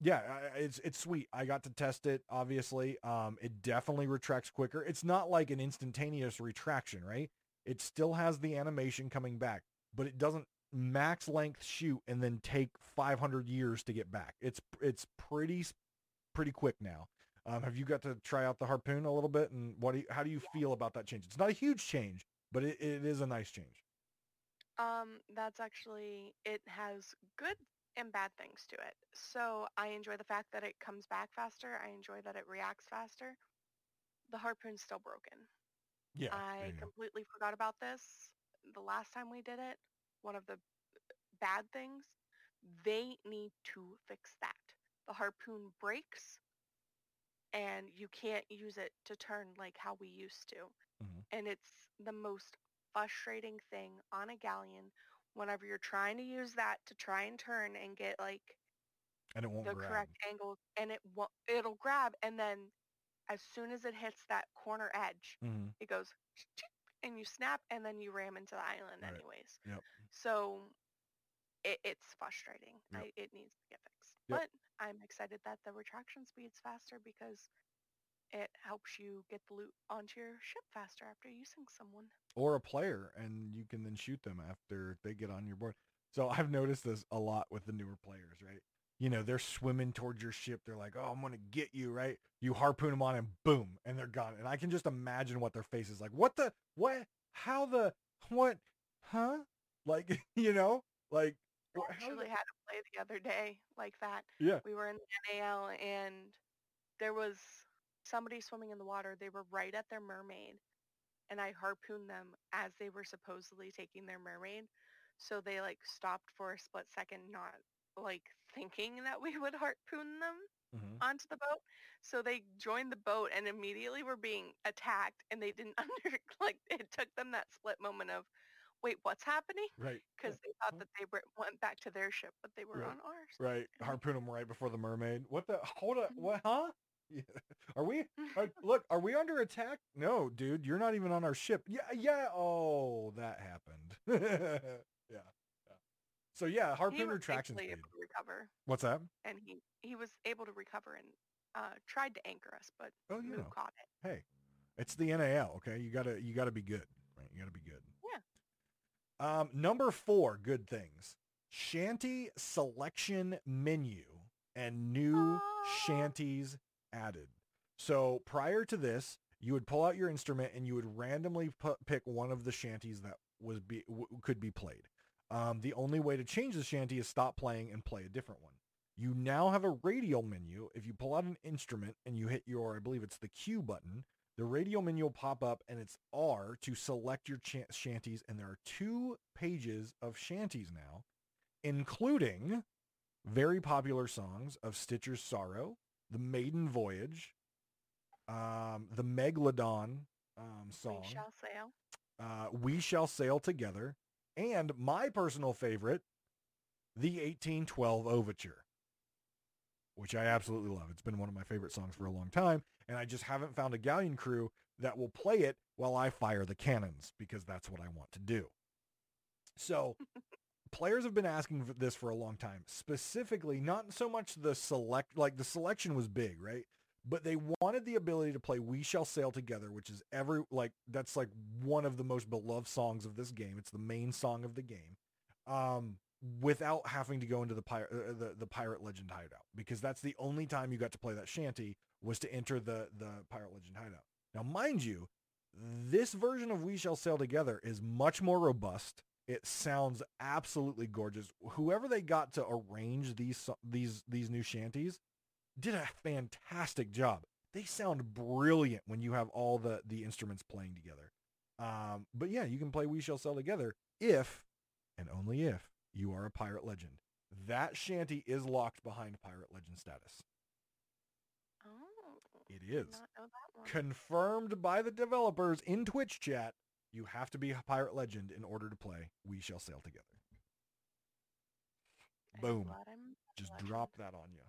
yeah, it's it's sweet. I got to test it. Obviously, um, it definitely retracts quicker. It's not like an instantaneous retraction, right? It still has the animation coming back, but it doesn't max length shoot and then take 500 years to get back. It's it's pretty pretty quick now. Um, have you got to try out the harpoon a little bit, and what? Do you, how do you feel about that change? It's not a huge change, but it, it is a nice change. Um, that's actually it has good and bad things to it. So I enjoy the fact that it comes back faster. I enjoy that it reacts faster. The harpoon's still broken. Yeah. I completely forgot about this the last time we did it. One of the bad things, they need to fix that. The harpoon breaks and you can't use it to turn like how we used to. Mhm. And it's the most frustrating thing on a galleon whenever you're trying to use that to try and turn and get like and it won't the grab. correct angle and it won't, it'll grab and then as soon as it hits that corner edge Mhm. it goes and you snap and then you ram into the island Right. anyways Yep. so it, it's frustrating Yep. I, it needs to get fixed Yep. but i'm excited that the retraction speed's faster because it helps you get the loot onto your ship faster after using someone or a player and you can then shoot them after they get on your board. So I've noticed this a lot with the newer players, right? You know, they're swimming towards your ship. They're like, "Oh, I'm going to get you," right? You harpoon them on and boom, and they're gone. And I can just imagine what their face is like. What the what? How the what? Huh? Like, [LAUGHS] you know, like I actually had a play the other day like that. Yeah. We were in the NAL and there was somebody swimming in the water. They were right at their mermaid and I harpooned them as they were supposedly taking their mermaid. So they like stopped for a split second, not like thinking that we would harpoon them Mhm. onto the boat. So they joined the boat and immediately were being attacked and they didn't [LAUGHS] under like it took them that split moment of wait, what's happening? right, because they thought that they were, went back to their ship, but they were Right. on ours. right. Harpoon them right before the mermaid. What the? Hold up. Mhm. What? Huh? Yeah. [LAUGHS] Are we? [LAUGHS] Are, look, are we under attack? No, dude, you're not even on our ship. Yeah, yeah. Oh, that happened. yeah, yeah. So yeah, he harpoon retraction speed. able to recover, What's that? and he he was able to recover and uh, tried to anchor us, but Oh, you know, caught it. hey, it's the NAL. Okay, you gotta you gotta be good. Right, you gotta be good. Yeah. Um, number four, good things. Shanty selection menu and new Ah. shanties added. So prior to this, you would pull out your instrument and you would randomly pick one of the shanties that was be w- could be played. Um, the only way to change the shanty is stop playing and play a different one. You now have a radial menu. If you pull out an instrument and you hit your, I believe it's the Q button, the radial menu will pop up and it's R to select your chan- shanties. And there are two pages of shanties now, including very popular songs of Stitcher's Sorrow, The Maiden Voyage, um, the Megalodon um, song, We shall sail. uh, We Shall Sail Together, and my personal favorite, the 1812 Overture, which I absolutely love. It's been one of my favorite songs for a long time, and I just haven't found a galleon crew that will play it while I fire the cannons because that's what I want to do. So [LAUGHS] players have been asking for this for a long time, specifically not so much the select, like the selection was big, right? But they wanted the ability to play We Shall Sail Together, which is every, like, that's like one of the most beloved songs of this game. It's the main song of the game. Um, without having to go into the pirate, uh, the, the pirate legend hideout, because that's the only time you got to play that shanty was to enter the, the pirate legend hideout. Now, mind you, this version of We Shall Sail Together is much more robust. It sounds absolutely gorgeous. Whoever they got to arrange these these these new shanties did a fantastic job. They sound brilliant when you have all the the instruments playing together. Um, but yeah, you can play We Shall Sail Together if and only if you are a pirate legend. that shanty is locked behind pirate legend status. Oh. It is. Not know that one. confirmed by the developers in Twitch chat. You have to be a pirate legend in order to play We Shall Sail Together. Boom. glad I'm a Just legend. drop that on you.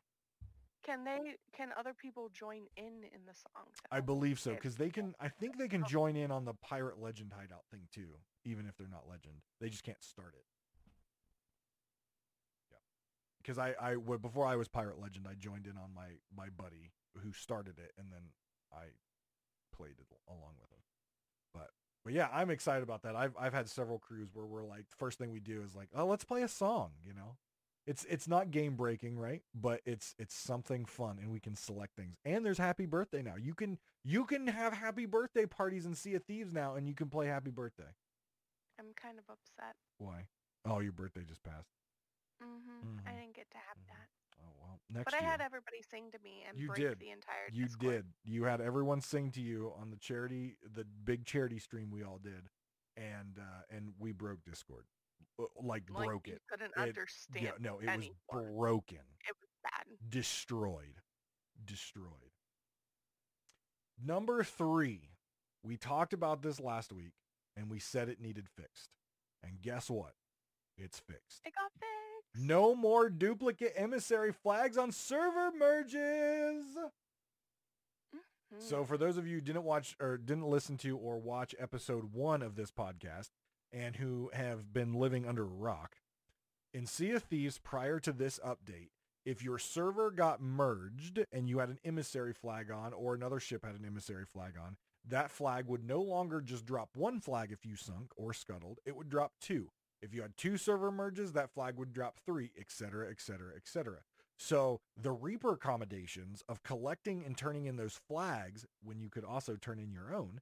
Can they? Can other people join in in the song? I believe so because they can. I think they can join in on the pirate legend hideout thing too, even if they're not legend. They just can't start it. Yeah, because I I before I was pirate legend, I joined in on my my buddy who started it, and then I played it along with him. But but yeah, I'm excited about that. I've I've had several crews where we're like, first thing we do is like, oh, let's play a song. You know, it's it's not game breaking, right? But it's it's something fun, and we can select things. And there's Happy Birthday now. You can you can have Happy Birthday parties in Sea of Thieves now, and you can play Happy Birthday. I'm kind of upset. Why? Oh, your birthday just passed. Mm-hmm. I Mhm. didn't get to have Mhm. that. Oh well, next But I year. had everybody sing to me and You break did. the entire You Discord. did. You had everyone sing to you on the charity, the big charity stream we all did, and uh, and we broke Discord, Uh, like, Like, broke it. couldn't It- understand. Yeah, no, it was broken, It was bad. destroyed, destroyed. Number three, we talked about this last week, and we said it needed fixed, and guess what? It's fixed. It got fixed. No more duplicate emissary flags on server merges. So mm-hmm. for those of you who didn't watch or didn't listen to or watch episode one of this podcast and who have been living under a rock, in Sea of Thieves prior to this update, if your server got merged and you had an emissary flag on or another ship had an emissary flag on, that flag would no longer just drop one flag if you sunk or scuttled. It would drop two. If you had two server merges, that flag would drop three, etc., etc., etc. So the Reaper commendations of collecting and turning in those flags when you could also turn in your own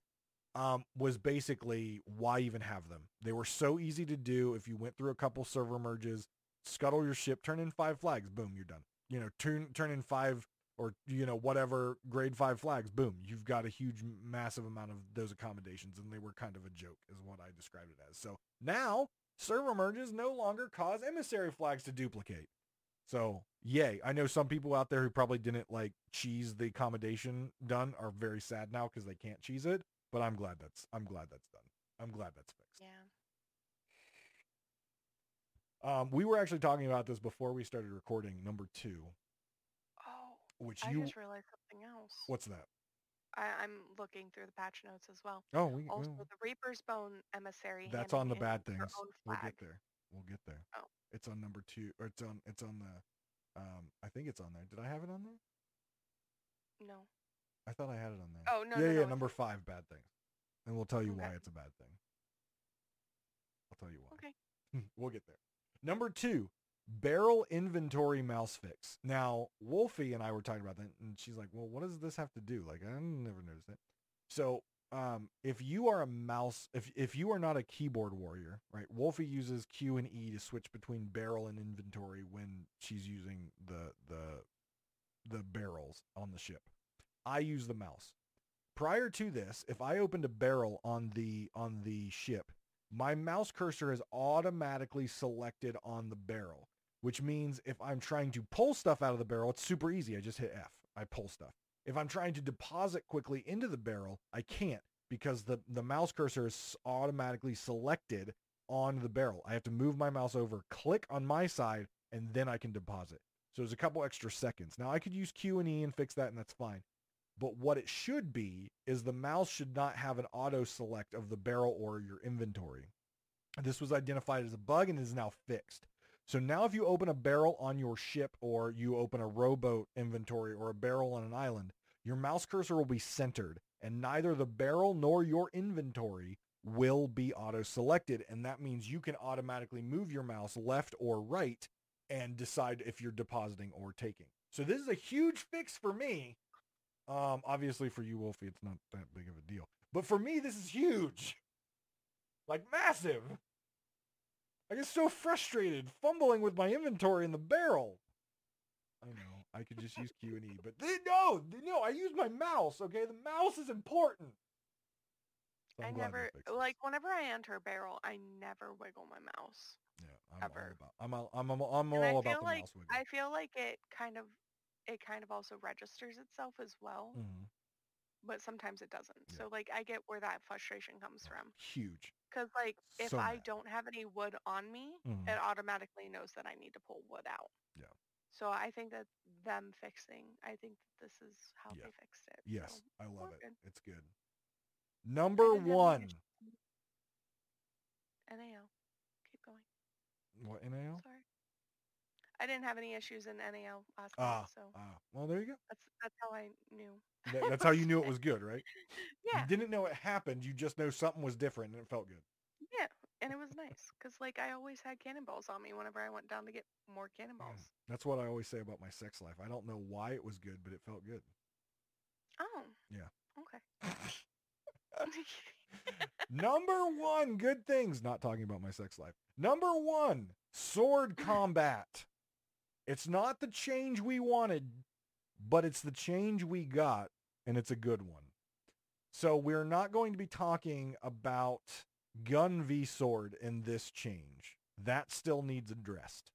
um, was basically why even have them? They were so easy to do. If you went through a couple server merges, scuttle your ship, turn in five flags, boom, you're done. You know, turn turn in five or you know whatever grade five flags, boom, you've got a huge, massive amount of those commendations, and they were kind of a joke, is what I described it as. So now server merges no longer cause emissary flags to duplicate. So yay. I know some people out there who probably didn't like cheese the commendation done are very sad now because they can't cheese it. But I'm glad that's I'm glad that's done. I'm glad that's fixed. Yeah. Um, we were actually talking about this before we started recording number two, Oh, which I you just realized something else. what's that? I, I'm looking through the patch notes as well. Oh, we Also, the Reaper's Bone emissary. that's on the bad things. We'll get there. We'll get there. Oh. It's on number two, or it's on it's on the. Um, I think it's on there. Did I have it on there? No. I thought I had it on there. Oh no. yeah, no, yeah. no, number five, bad things, and we'll tell you why it's a bad thing. I'll tell you why. Okay. [LAUGHS] we'll get there. Number two, barrel inventory mouse fix. Now, Wolfy and I were talking about that, and she's like, "Well, what does this have to do?" Like, I never noticed it. So, um, if you are a mouse, if if you are not a keyboard warrior, right? Wolfy uses Q and E to switch between barrel and inventory when she's using the the the barrels on the ship. I use the mouse. Prior to this, if I opened a barrel on the on the ship, my mouse cursor is automatically selected on the barrel, which means if I'm trying to pull stuff out of the barrel, it's super easy. I just hit F. I pull stuff. If I'm trying to deposit quickly into the barrel, I can't because the, the mouse cursor is automatically selected on the barrel. I have to move my mouse over, click on my side, and then I can deposit. So there's a couple extra seconds. Now I could use Q and E and fix that and that's fine. But what it should be is the mouse should not have an auto select of the barrel or your inventory. This was identified as a bug and is now fixed. So now if you open a barrel on your ship or you open a rowboat inventory or a barrel on an island, your mouse cursor will be centered and neither the barrel nor your inventory will be auto selected. And that means you can automatically move your mouse left or right and decide if you're depositing or taking. So this is a huge fix for me. Um, obviously for you, Wolfy, it's not that big of a deal. But for me, this is huge. Like massive. I get so frustrated fumbling with my inventory in the barrel. I know. I could just use Q and E, but th- no, th- no, I use my mouse, okay? The mouse is important. So I they never like whenever I enter a barrel, I never wiggle my mouse. Yeah, I'm all about. I'm all, I'm I'm, I'm all about the like mouse wiggle. I feel like it kind of it kind of also registers itself as well, Mhm. but sometimes it doesn't. Yeah. So like I get where that frustration comes from. Huge. Cuz like if So I mad. don't have any wood on me, Mhm. it automatically knows that I need to pull wood out. Yeah. So I think that them fixing, I think that this is how Yeah. they fixed it. Yes, So, I love it. good. It's good. Number didn't have any one. NAL. Keep going. What NAL? Sorry. I didn't have any issues in NAL last Ah, so ah. Well, there you go. that's that's how I knew. That- that's how you knew it was good, right? [LAUGHS] Yeah, You didn't know it happened. You just know something was different and it felt good. yeah, and it was nice because like I always had cannonballs on me whenever I went down to get more cannonballs. That's what I always say about my sex life. I don't know why it was good, but it felt good. Oh. Yeah. Okay. [LAUGHS] Number one, good things. Not talking about my sex life. Number one, sword [LAUGHS] combat. It's not the change we wanted, but it's the change we got, and it's a good one. So we're not going to be talking about gun v sword in this change. That still needs addressed.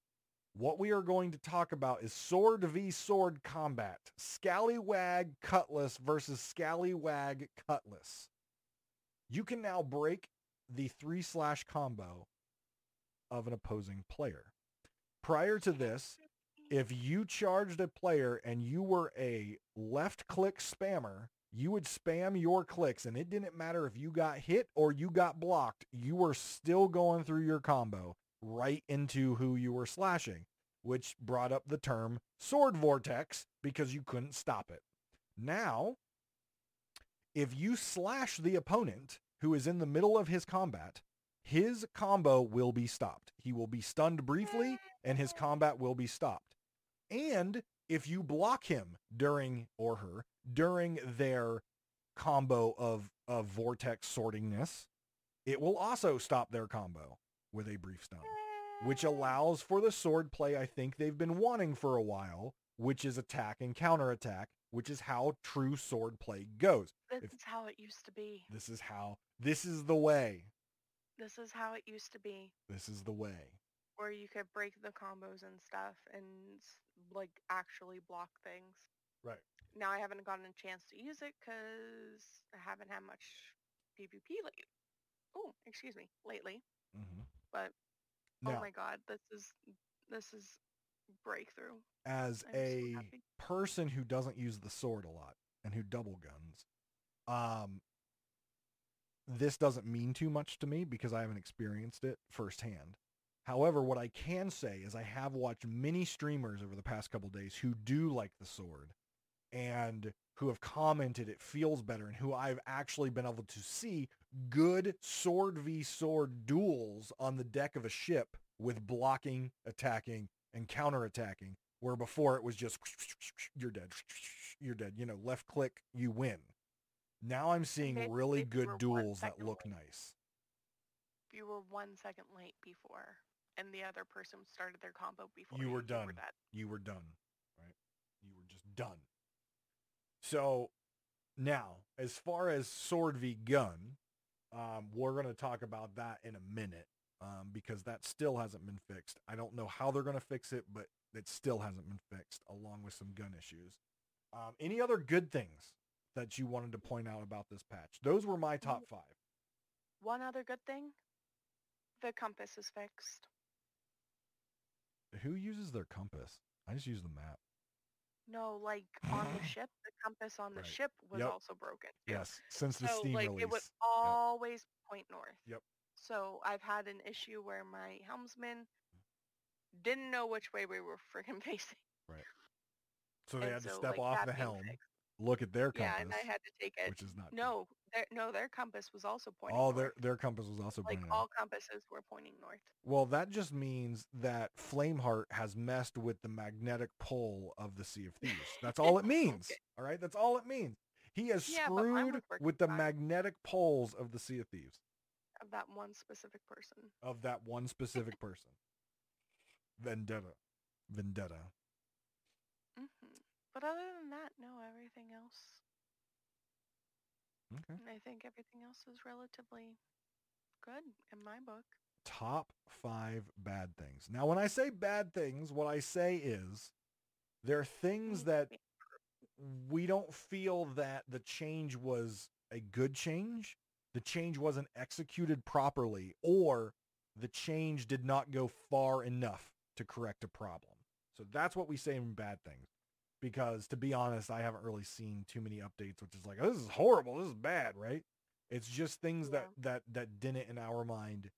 What we are going to talk about is sword v sword combat. Scallywag Cutlass versus Scallywag Cutlass. You can now break the three slash combo of an opposing player. Prior to this, if you charged a player and you were a left click spammer, you would spam your clicks and it didn't matter if you got hit or you got blocked, you were still going through your combo right into who you were slashing, which brought up the term sword vortex because you couldn't stop it. Now, if you slash the opponent who is in the middle of his combat, his combo will be stopped. He will be stunned briefly and his combat will be stopped. And if you block him during or her during their combo of, of vortex sortingness, it will also stop their combo with a brief stun, which allows for the sword play I think they've been wanting for a while, which is attack and counterattack, which is how true sword play goes. This if- is how it used to be. This is how, this is the way. This is how it used to be, This is the way. where you could break the combos and stuff and like actually block things. Right. Now I haven't gotten a chance to use it because I haven't had much PvP lately. Oh, excuse me, lately. hmm But Now, oh my god, this is this is breakthrough. as I'm a happy. person who doesn't use the sword a lot and who double guns, um, this doesn't mean too much to me because I haven't experienced it firsthand. However, what I can say is I have watched many streamers over the past couple days who do like the sword and who have commented it feels better and who I've actually been able to see good sword v sword duels on the deck of a ship with blocking, attacking, and counterattacking where before it was just [SNIFFS] you're dead, [SNIFFS] you're dead. You know, left click, you win. Now I'm seeing really good duels that look late. nice. You were one second late before and the other person started their combo before You were done. were. You were done, right? You were just done. So now, as far as sword v gun, um, we're going to talk about that in a minute um, because that still hasn't been fixed. I don't know how they're going to fix it, but it still hasn't been fixed, along with some gun issues. Um, any other good things that you wanted to point out about this patch? Those were my top five. One other good thing, the compass is fixed. Who uses their compass? I just use the map. No, like on the [GASPS] ship, the compass on the Right. ship was Yep. also broken. Yes, since the so Steam like release. it would always point north. Yep. So I've had an issue where my helmsman didn't know which way we were freaking [LAUGHS] facing. Right. So they and had to step like, off the helm, fixed. look at their compass, Yeah, and I had to take it. which is not. No, their no, their compass was also pointing Oh, north. their their compass was also like pointing all out. compasses were pointing north. Well, that just means that Flameheart has messed with the magnetic pull of the Sea of Thieves. [LAUGHS] That's all it means. Okay. All right, that's all it means. He has Yeah, screwed with the fine. magnetic poles of the Sea of Thieves Of that one specific person. of that one specific [LAUGHS] person. Vendetta, vendetta. hmm But other than that, no, everything else. Okay. I think everything else is relatively good in my book. Top five bad things. Now, when I say bad things, what I say is there are things mm. that we don't feel that the change was a good change. The change wasn't executed properly or the change did not go far enough to correct a problem. So that's what we say in bad things. Because to be honest, I haven't really seen too many updates, which is like, oh, this is horrible. This is bad, right? It's just things Yeah. that, that, that didn't in our mind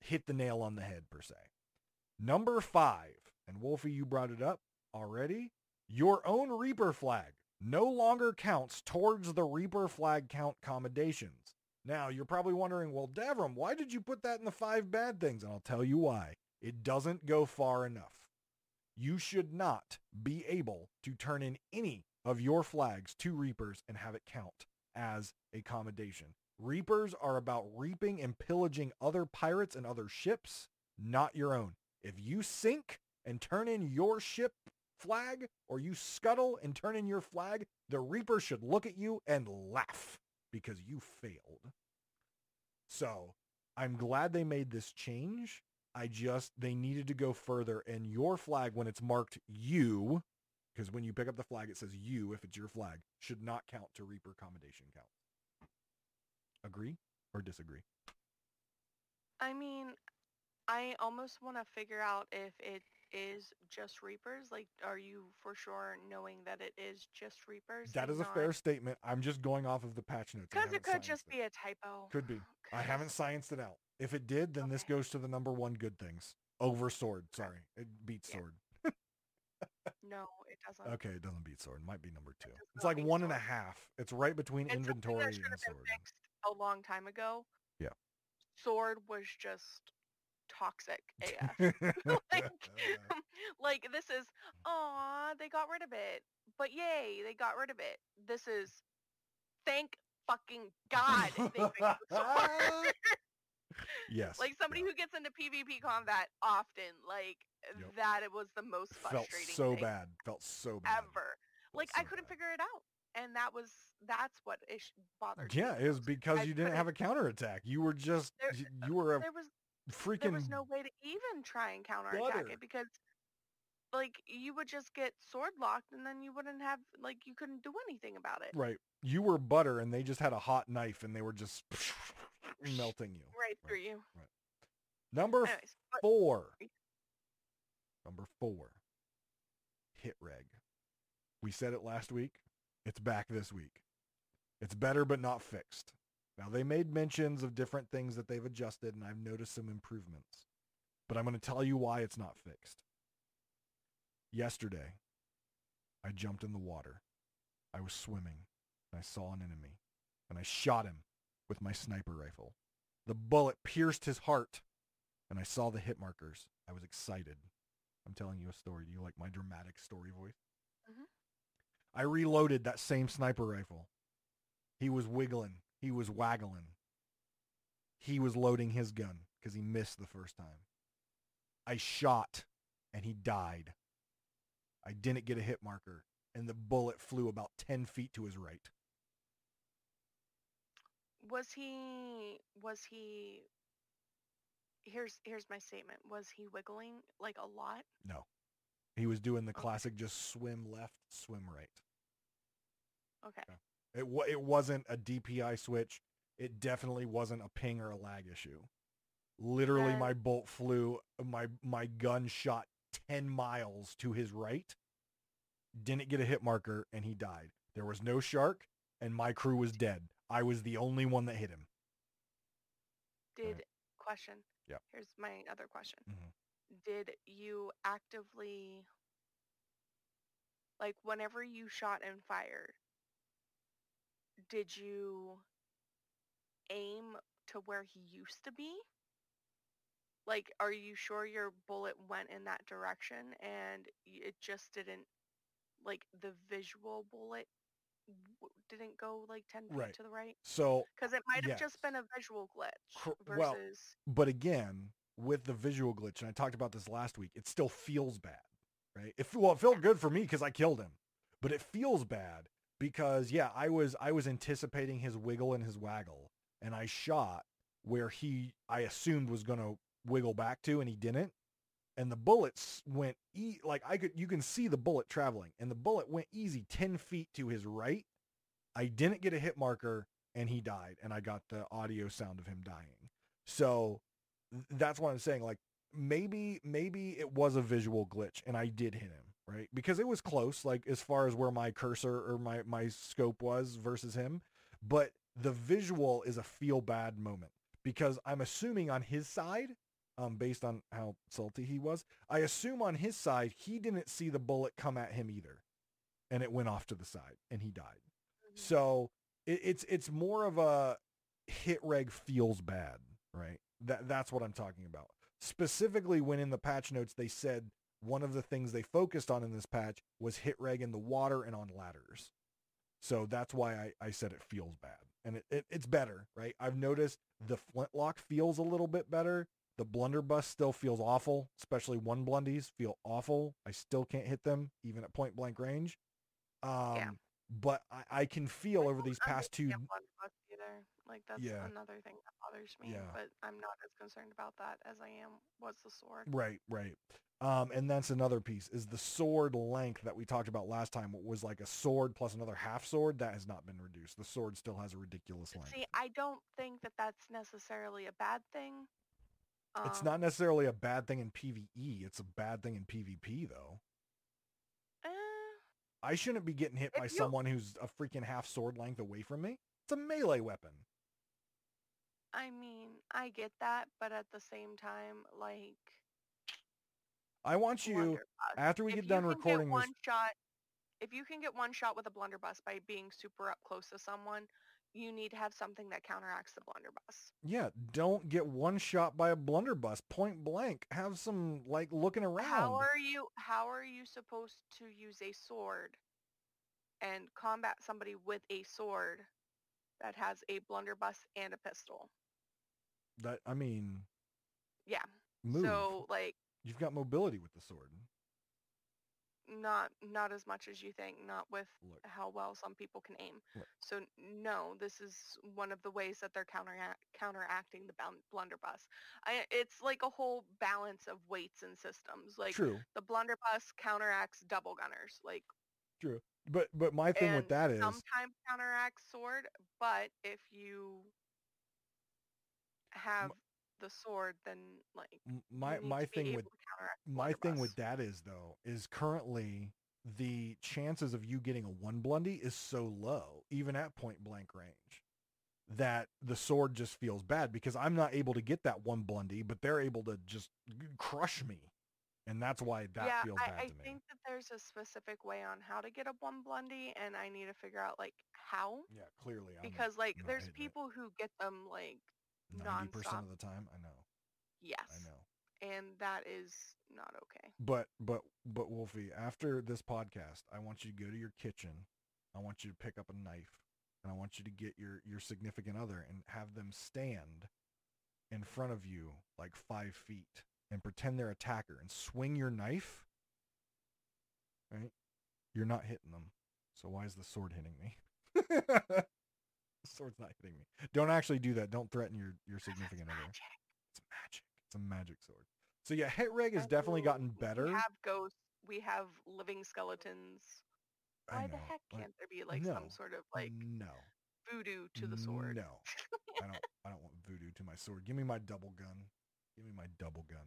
hit the nail on the head per se. Number five, and Wolfy, you brought it up already. Your own Reaper flag no longer counts towards the Reaper flag count commendations. Now, you're probably wondering, well, Davrim, why did you put that in the five bad things? And I'll tell you why. It doesn't go far enough. You should not be able to turn in any of your flags to Reapers and have it count as a commendation. Reapers are about reaping and pillaging other pirates and other ships, not your own. If you sink and turn in your ship flag or you scuttle and turn in your flag, the Reaper should look at you and laugh because you failed. So I'm glad they made this change. I just, they needed to go further and your flag, when it's marked you, because when you pick up the flag, it says you, if it's your flag, should not count to Reaper commendation count. Agree or disagree? I mean, I almost want to figure out if it is just Reapers. Like, are you for sure knowing that it is just Reapers? That is a not- fair statement. I'm just going off of the patch notes. Because it could just it. be a typo. Could be. I haven't scienced it out. If it did, then this goes to the number one good things over sword. Sorry, eh, it beats Yeah. sword. No, it doesn't. Okay, it doesn't beat sword. Might be number two. does It's like one and a half. It's right between It's inventory and sword. fixed a long time ago. Yeah. Sword was just toxic AF. [LAUGHS] [LAUGHS] like, uh. [LAUGHS] like this is, aw, they got rid of it. But yay, they got rid of it. This is, thank fucking God yes. like somebody yeah. who gets into PvP combat often, like Yep. that it was the most frustrating. felt so bad. Felt so bad. ever. Like so I couldn't bad. figure it out. And that was, that's what ish bothered me. Yeah, it was because I you didn't have a counterattack. You were just There- you, uh, you were a There was freaking there was no way to even try and counterattack it because like you would just get sword locked and then you wouldn't have like you couldn't do anything about it right. You were butter, and they just had a hot knife, and they were just melting you. right through you. Number Anyways, but four. Number four. Hit reg. We said it last week. It's back this week. It's better but not fixed. Now they made mentions of different things that they've adjusted and I've noticed some improvements. But I'm going to tell you why it's not fixed. Yesterday, I jumped in the water. I was swimming and I saw an enemy and I shot him with my sniper rifle. The bullet pierced his heart and I saw the hit markers. I was excited. I'm telling you a story. Do you like my dramatic story voice? Mhm. I reloaded that same sniper rifle. He was wiggling. He was waggling. He was loading his gun because he missed the first time. I shot and he died. I didn't get a hit marker and the bullet flew about 10 feet to his right. Was he was he here's here's my statement. Was he wiggling like a lot? No. He was doing the Okay. classic just swim left, swim right. Okay. It wa- it wasn't a DPI switch. It definitely wasn't a ping or a lag issue. Literally, Then- my bolt flew. My my gun shot ten miles to his right. Didn't get a hit marker, and he died. There was no shark, and my crew was dead. I was the only one that hit him. Did question. Yeah. Here's my other question. Mhm. Did you actively like whenever you shot and fired, did you aim to where he used to be? Like, are you sure your bullet went in that direction and it just didn't, like, the visual bullet didn't go like 10 feet Right. to the right? So, Because it might have Yes. just been a visual glitch Cor- versus... well, but again, with the visual glitch, and I talked about this last week, it still feels bad, right? It, well, it felt good for me because I killed him, but it feels bad because yeah, I was I was anticipating his wiggle and his waggle, and I shot where he I assumed was going to wiggle back to, and he didn't. And the bullets went e- like I could you can see the bullet traveling, and the bullet went easy ten feet to his right. I didn't get a hit marker, and he died, and I got the audio sound of him dying. So that's what I'm saying. Like maybe maybe it was a visual glitch, and I did hit him right because it was close, like as far as where my cursor or my my scope was versus him. But the visual is a feel bad moment because I'm assuming on his side, um, based on how salty he was, I assume on his side he didn't see the bullet come at him either, and it went off to the side and he died. Mhm. So it, it's it's more of a hit reg feels bad, right? That that's what I'm talking about. Specifically, when in the patch notes they said one of the things they focused on in this patch was hit reg in the water and on ladders. So that's why I, I said it feels bad. And it, it, it's better, right? I've noticed the flintlock feels a little bit better. The blunderbuss still feels awful, especially one blundies feel awful. I still can't hit them, even at point blank range. Um, Yeah. But I, I can feel I over these past two. either. Like that's Yeah. another thing that bothers me. Yeah. But I'm not as concerned about that as I am was the sword. Right, right. Um, and that's another piece is the sword length that we talked about last time was like a sword plus another half sword that has not been reduced. The sword still has a ridiculous length. See, I don't think that that's necessarily a bad thing. It's Um, not necessarily a bad thing in PvE. It's a bad thing in PvP though. eh, I shouldn't be getting hit by you- someone who's a freaking half sword length away from me. It's a melee weapon. I mean, I get that, but at the same time, like I want you after we if get you done can recording get one this. shot, if you can get one shot with a blunderbuss by being super up close to someone, you need to have something that counteracts the blunderbuss. Yeah, don't get one shot by a blunderbuss point blank. Have some like looking around. How are you how are you supposed to use a sword and combat somebody with a sword that has a blunderbuss and a pistol? that I mean, Yeah. move. So like You've got mobility with the sword. Not not as much as you think, not with Look, how well some people can aim. Look. So no, this is one of the ways that they're counteract, counteracting the blunderbuss. I, it's like a whole balance of weights and systems. Like true, the blunderbuss counteracts double gunners. Like true. But but my thing with that is sometimes counteracts sword, but if you have the sword, then like my my thing with to counteract the my thing with that is though is currently the chances of you getting a one blundy is so low, even at point blank range, that the sword just feels bad because I'm not able to get that one blundy, but they're able to just crush me, and that's why that yeah, feels I, bad I to me. I think that there's a specific way on how to get a one blundy, and I need to figure out like how yeah, clearly, I'm because like not there's hitting it. people who get them like ninety percent nonstop. of the time. I know, yes, I know. and that is not okay. But but but Wolfy, after this podcast, I want you to go to your kitchen. I want you to pick up a knife, and I want you to get your your significant other and have them stand in front of you like five feet and pretend they're attacker and swing your knife. Right? You're not hitting them. So why is the sword hitting me? [LAUGHS] sword's not hitting me. Don't actually do that. Don't threaten your your significant other. It's magic. It's a magic sword. So yeah, hit reg has definitely gotten better. We have ghosts. We have living skeletons. I Why know. the heck can't there be like no, some sort of like no voodoo to the sword? No, I don't. I don't want voodoo to my sword. Give me my double gun. Give me my double gun.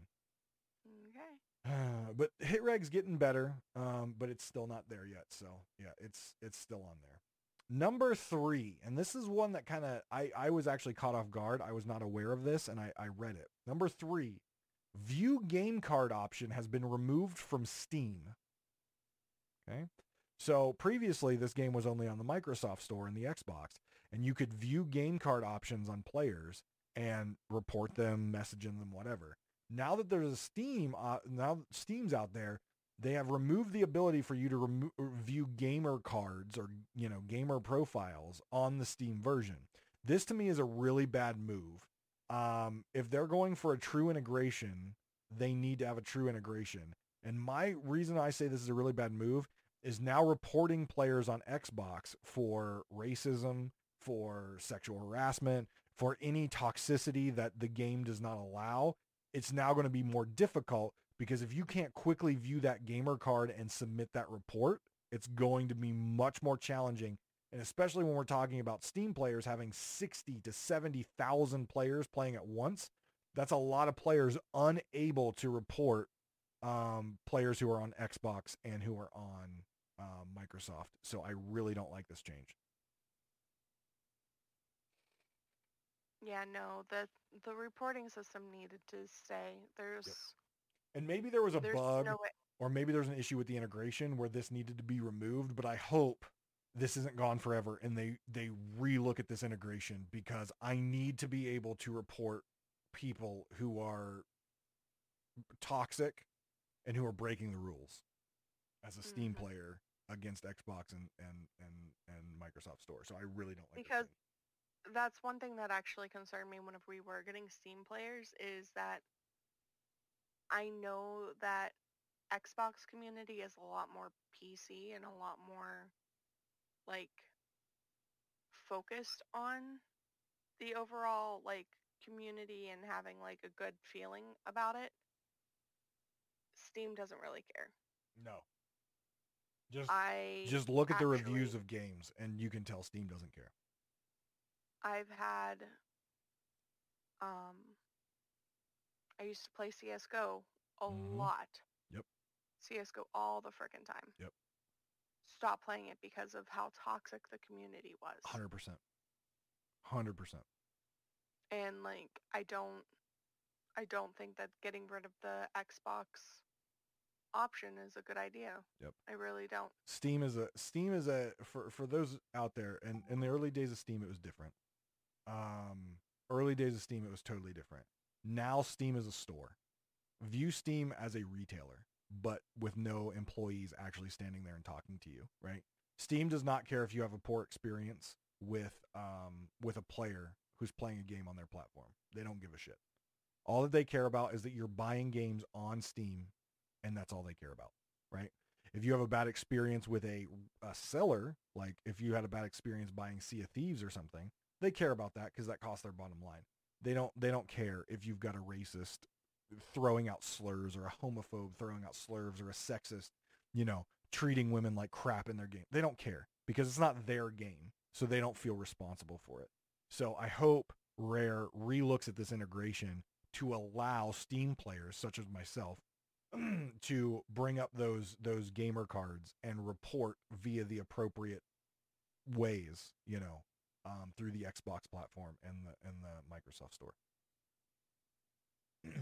Okay. [SIGHS] but hit reg's getting better, um, but it's still not there yet. So yeah, it's it's still on there. Number three, and this is one that kind of I I was actually caught off guard. I was not aware of this, and I I read it. Number three, view game card option has been removed from Steam. Okay. So previously, this game was only on the Microsoft Store and the Xbox, and you could view game card options on players and report them, messaging them, whatever. Now that there's a Steam, uh, now Steam's out there, they have removed the ability for you to view gamer cards or you know gamer profiles on the Steam version. This to me is a really bad move. Um, if they're going for a true integration, they need to have a true integration. And my reason I say this is a really bad move is now reporting players on Xbox for racism, for sexual harassment, for any toxicity that the game does not allow. It's now going to be more difficult because if you can't quickly view that gamer card and submit that report, it's going to be much more challenging. And especially when we're talking about Steam players having 60 to 70,000 players playing at once, that's a lot of players unable to report um, players who are on Xbox and who are on um, Microsoft. So I really don't like this change. Yeah, no, the the reporting system needed to stay. There's yep. And maybe there was a bug no or maybe there's an issue with the integration where this needed to be removed, but I hope this isn't gone forever and they they relook at this integration because I need to be able to report people who are toxic and who are breaking the rules as a Steam mm-hmm. player against Xbox and, and, and, and Microsoft Store. So I really don't like because that's one thing that actually concerned me whenever we were getting Steam players is that I know that Xbox community is a lot more PC and a lot more like focused on the overall like community and having like a good feeling about it. Steam doesn't really care. No. Just I just look at the reviews of games and you can tell Steam doesn't care. I've had um I used to play CS:GO a mm-hmm. lot. Yep. CS:GO all the freaking time. Yep. Stop playing it because of how toxic the community was. 100%. 100%. And like I don't I don't think that getting rid of the Xbox option is a good idea. Yep. I really don't. Steam is a Steam is a for for those out there and in the early days of Steam it was different. Um early days of Steam it was totally different. Now Steam is a store. View Steam as a retailer, but with no employees actually standing there and talking to you, right? Steam does not care if you have a poor experience with um with a player who's playing a game on their platform. They don't give a shit. All that they care about is that you're buying games on Steam and that's all they care about, right? If you have a bad experience with a, a seller, like if you had a bad experience buying Sea of Thieves or something, they care about that because that costs their bottom line. They don't they don't care if you've got a racist throwing out slurs or a homophobe throwing out slurs or a sexist, you know, treating women like crap in their game. They don't care because it's not their game. So they don't feel responsible for it. So I hope Rare relooks at this integration to allow Steam players such as myself [CLEARS THROAT] to bring up those those gamer cards and report via the appropriate ways, you know, um, through the Xbox platform and the and the Microsoft Store. [CLEARS THROAT]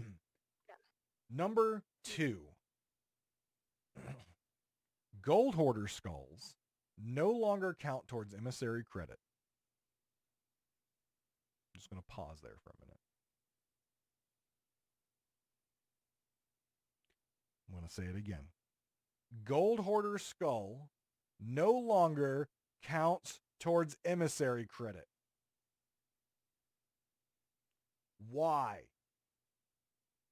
Number two, [CLEARS THROAT] gold hoarder skulls no longer count towards emissary credit. I'm just going to pause there for a minute. I'm going to say it again. Gold Hoarder Skull no longer counts towards emissary credit. Why?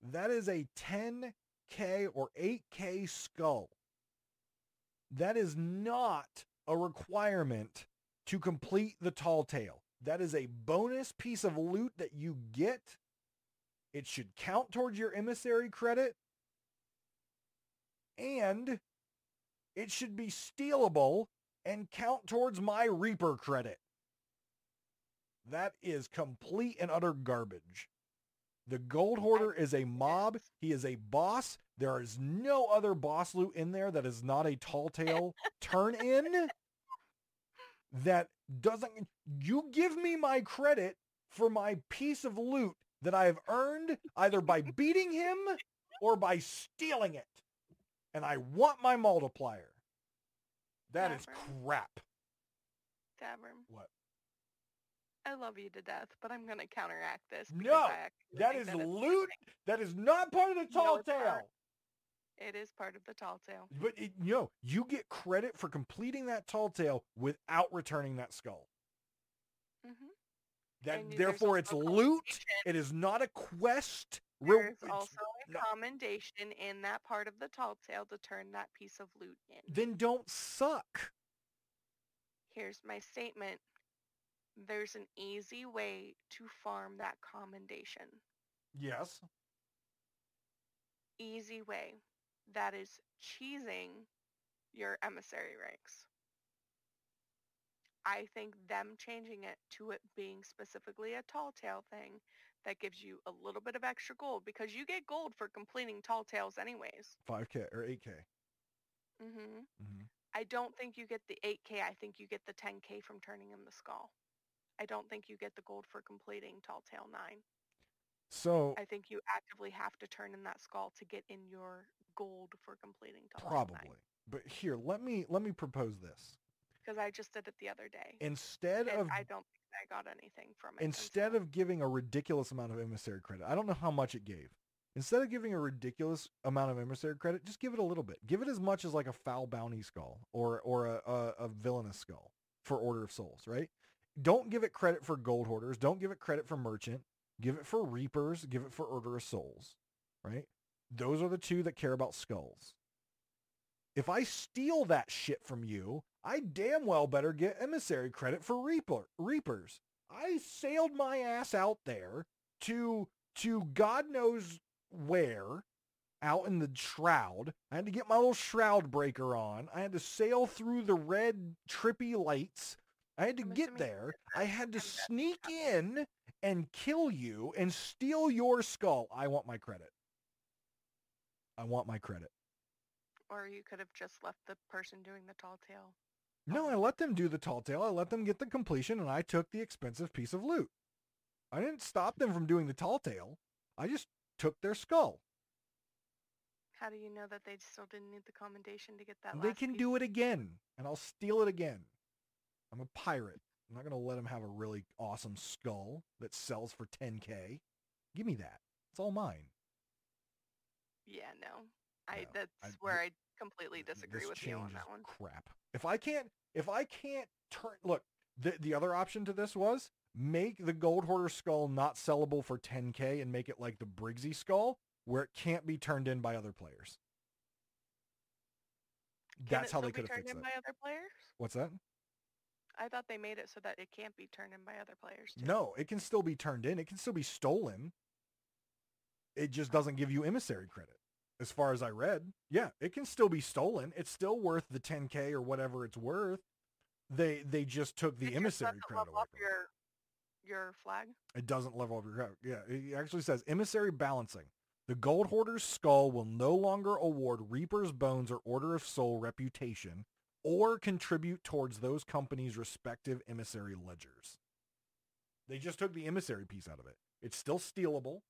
That is a 10K or 8K skull. That is not a requirement to complete the tall tale. That is a bonus piece of loot that you get. It should count towards your emissary credit and it should be stealable and count towards my Reaper credit. That is complete and utter garbage. The Gold Hoarder is a mob. He is a boss. There is no other boss loot in there that is not a tall tale turn in that doesn't you give me my credit for my piece of loot that I have earned either by beating him or by stealing it and I want my multiplier. That Tavern. is crap. Tavern. What? I love you to death, but I'm going to counteract this. No, that is that loot. That is not part of the tall no, tale. Part. It is part of the tall tale. But it, you know, you get credit for completing that tall tale without returning that skull. Mm-hmm. That therefore it's loot. It is not a quest. There's also No. commendation in that part of the tall tale to turn that piece of loot in. Then don't suck. Here's my statement. There's an easy way to farm that commendation. Yes. Easy way. That is cheesing your emissary ranks. I think them changing it to it being specifically a tall tale thing that gives you a little bit of extra gold because you get gold for completing tall tales anyways. 5K or 8K. hmm hmm I don't think you get the 8k. I think you get the 10k from turning in the skull. I don't think you get the gold for completing Tall Tale 9. So I think you actively have to turn in that skull to get in your gold for completing Tall probably. Tale 9. But here, let me let me propose this. Because I just did it the other day. Instead and of I don't think I got anything from it. instead of giving a ridiculous amount of emissary credit, I don't know how much it gave. Instead of giving a ridiculous amount of emissary credit, just give it a little bit. Give it as much as like a foul bounty skull or or a, a, a villainous skull for Order of Souls, right? Don't give it credit for gold hoarders. Don't give it credit for merchant. Give it for reapers. Give it for Order of Souls, right? Those are the two that care about skulls. If I steal that shit from you, I damn well better get emissary credit for reaper reapers. I sailed my ass out there to to God knows where out in the shroud. I had to get my little shroud breaker on. I had to sail through the red trippy lights. I had to get there. I had to sneak in and kill you and steal your skull. I want my credit. I want my credit. Or you could have just left the person doing the Tall Tale. No, I let them do the tall tale. I let them get the completion and I took the expensive piece of loot. I didn't stop them from doing the tall tale. I just took their skull. How do you know that they still didn't need the commendation to get that they can piece? do it again and I'll steal it again. I'm a pirate. I'm not going to let them have a really awesome skull that sells for 10k. Give me that. It's all mine. Yeah, no. I No, that's I- where I completely disagree with you on that one. Crap. If I can't, if I can't turn, look, the the other option to this was make the gold hoarder skull not sellable for 10k and make it like the Briggsy skull, where it can't be turned in by other players. Can That's how they could have fixed it. by other players? What's that? I thought they made it so that it can't be turned in by other players. Too. No, it can still be turned in. It can still be stolen. It just oh. doesn't give you emissary credit. As far as I read, yeah, it can still be stolen. It's still worth the 10k or whatever it's worth. They they just took the It emissary credit level away up your your flag. It doesn't level up your credit. Yeah, it actually says emissary balancing. The gold hoarder's skull will no longer award Reaper's bones or Order of Soul reputation or contribute towards those companies' respective emissary ledgers. They just took the emissary piece out of it. It's still stealable.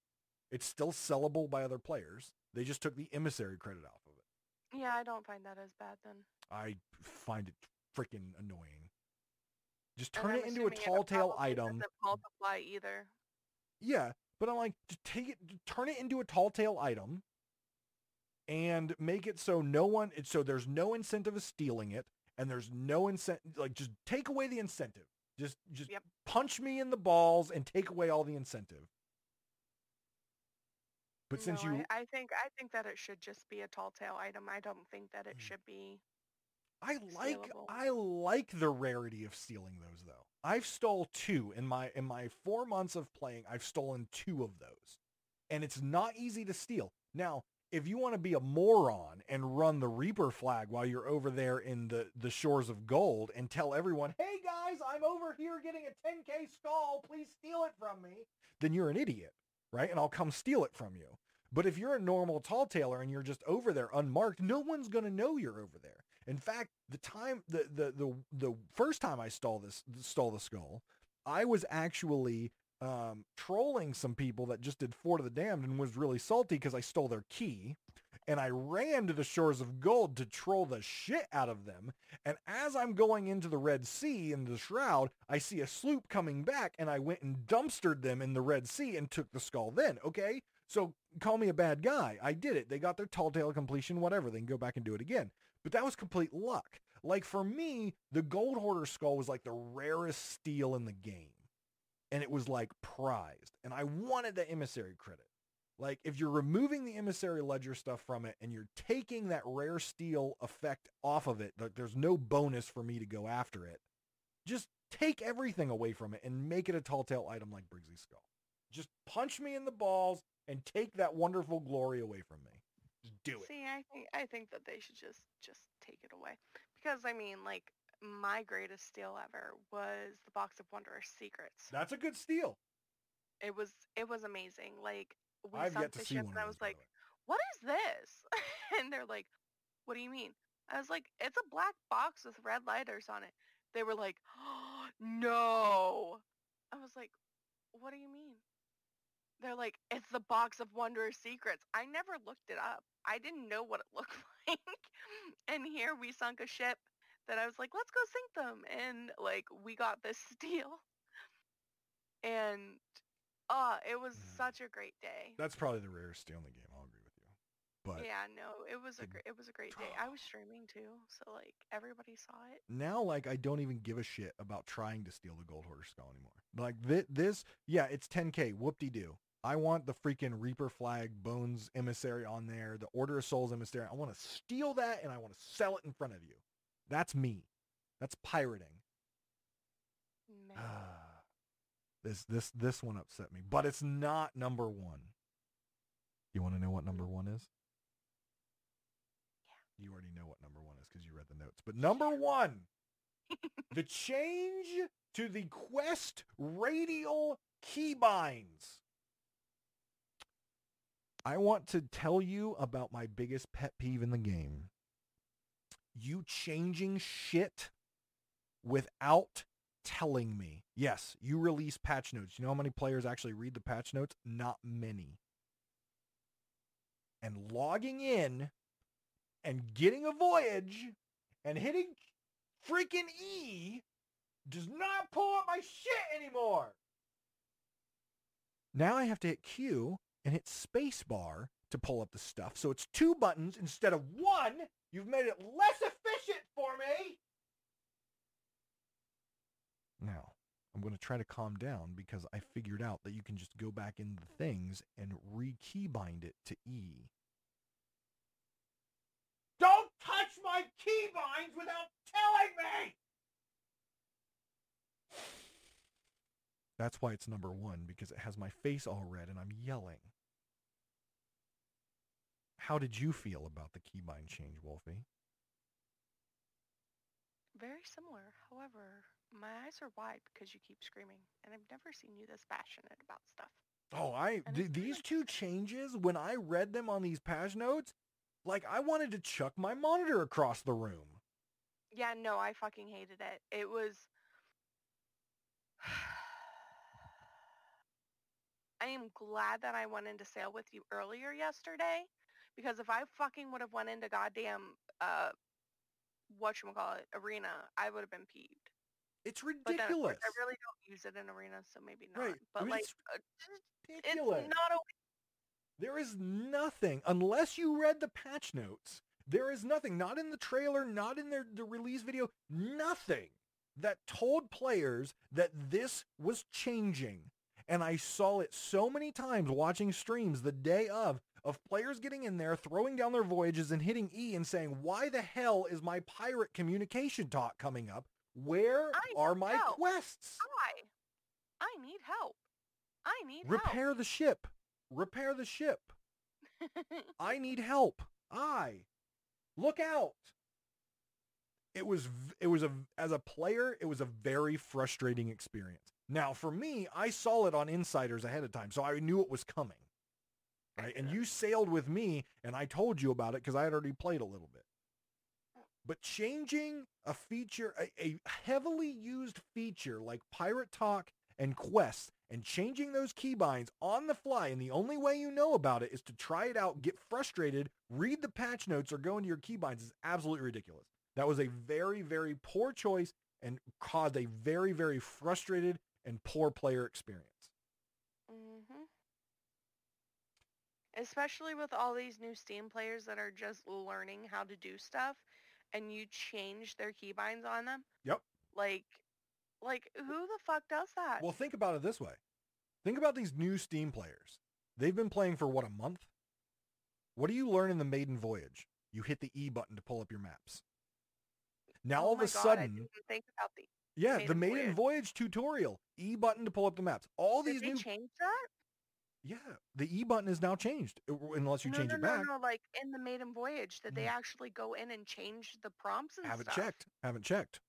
It's still sellable by other players. They just took the emissary credit off of it. Yeah, I don't find that as bad then. I find it freaking annoying. Just turn it into a tall tale item. Doesn't multiply either. Yeah, but I'm like, just take it, just turn it into a tall tale item, and make it so no one, so there's no incentive of stealing it, and there's no incentive. Like, just take away the incentive. Just, just Yep. punch me in the balls and take away all the incentive. But since No, you, I, I think I think that it should just be a tall tale item. I don't think that it Mm. should be. I like stealable. I like the rarity of stealing those though. I've stole two in my in my 4 months of playing. I've stolen two of those. And it's not easy to steal. Now, if you want to be a moron and run the Reaper flag while you're over there in the the shores of gold and tell everyone, "Hey guys, I'm over here getting a 10k skull. Please steal it from me." Then you're an idiot, right? And I'll come steal it from you. But if you're a normal tall tailer and you're just over there unmarked, no one's going to know you're over there. In fact, the time the the the the first time I stole this stole the skull, I was actually um, trolling some people that just did Fort of the Damned and was really salty because I stole their key. And I ran to the shores of gold to troll the shit out of them. And as I'm going into the Red Sea in the shroud, I see a sloop coming back and I went and dumpstered them in the Red Sea and took the skull then. Okay. So call me a bad guy. I did it. They got their tall tale completion, whatever. They can go back and do it again. But that was complete luck. Like for me, the gold hoarder skull was like the rarest steal in the game. And it was like prized. And I wanted the emissary credit. Like if you're removing the emissary ledger stuff from it and you're taking that rare steal effect off of it, that there's no bonus for me to go after it. Just take everything away from it and make it a tall tale item like Briggsy's skull. Just punch me in the balls and take that wonderful glory away from me. Just do it. See, I think I think that they should just just take it away because I mean, like my greatest steal ever was the box of wondrous secrets. That's a good steal. It was it was amazing. Like we I've sunk the see ship one and I was like, "What is this?" [LAUGHS] and they're like, "What do you mean?" I was like, "It's a black box with red lighters on it." They were like, oh, "No." I was like, "What do you mean?" They're like, "It's the box of wondrous secrets." I never looked it up. I didn't know what it [LAUGHS] looked like. and here we sunk a ship that I was like, "Let's go sink them." And like we got this [LAUGHS] steal. And uh, it was Mm. such a great day. That's probably the rarest steal in the game. I'll agree with you. But Yeah, no, it was a great it was a great day. I was [SIGHS] streaming too, so like everybody saw it. now like I don't even give a shit about trying to steal the gold hoarder skull anymore. Like this, this yeah, it's 10k. Whoop-de-doo. I want the freaking Reaper flag bones emissary on there, the Order of Souls emissary. I want to steal that and I want to sell it in front of you. That's me. That's pirating. [SIGHS] Man. This this this one upset me, but it's not number 1. You want to know what number mm. 1 is? Yeah. You already know what number 1 is cuz you read the notes. But number 1 [LAUGHS] the change to the Quest radial keybinds. I want to tell you about my biggest pet peeve in the game. You changing shit without telling me. Yes, you release patch notes. You know how many players actually read the patch notes? Not many. And logging in and getting a voyage and hitting freaking E does not pull up my shit anymore. Now I have to hit Q and hit spacebar to pull up the stuff. So it's two buttons instead of one. You've made it less efficient for me. Now, I'm going to try to calm down because I figured out that you can just go back into the things and re-keybind it to E. Don't touch my keybinds without telling me! That's why it's number one, because it has my face all red and I'm yelling. How did you feel about the keybind change, Wolfy? Very similar. However, my eyes are wide because you keep screaming, and I've never seen you this passionate about stuff. Oh, I th- these two changes when I read them on these patch notes, like I wanted to chuck my monitor across the room. Yeah, no, I fucking hated it. It was. [SIGHS] I am glad that I went into sale with you earlier yesterday, because if I fucking would have went into goddamn uh, what you call it arena, I would have been peeved. It's But then, of ridiculous. course, I really don't use it in arena, so maybe not. Right. I But mean, like, it's uh, it's not a There is nothing, unless you read the patch notes, there is nothing, not in the trailer, not in their, the release video, nothing that told players that this was changing. And I saw it so many times watching streams the day of, of players getting in there, throwing down their voyages and hitting E and saying, why the hell is my pirate communication talk coming up? Where I are my help. quests? I. I need help. I need Repair the ship. Repair the ship. I need [LAUGHS] help. I look out. It was it was a as a player, it was a very frustrating experience. Now, for me, I saw it on insiders ahead of time, so I knew it was coming. Right? And you sailed with me and I told you about it cuz I had already played a little bit. But changing a feature a, a heavily used feature like pirate talk and quests and changing those keybinds on the fly and the only way you know about it is to try it out get frustrated read the patch notes or go into your keybinds is absolutely ridiculous that was a very very poor choice and caused a very very frustrated and poor player experience Mm-hmm. Especially with all these new Steam players that are just learning how to do stuff and you change their keybinds on them. Yep. Like, like who the fuck does that? well think about it this way think about these new steam players They've been playing for what a month. What do you learn in the maiden voyage? You hit the E button to pull up your maps. Now oh all of a God, sudden, think about the. yeah, the Maiden maiden voyage. tutorial, E button to pull up the maps. All Did these they new, change that? Yeah, the E button is now changed unless you no, change no, it no, back. no. no, Like in the maiden voyage, did they Mm. actually go in and change the prompts and Haven't stuff? checked. Haven't checked.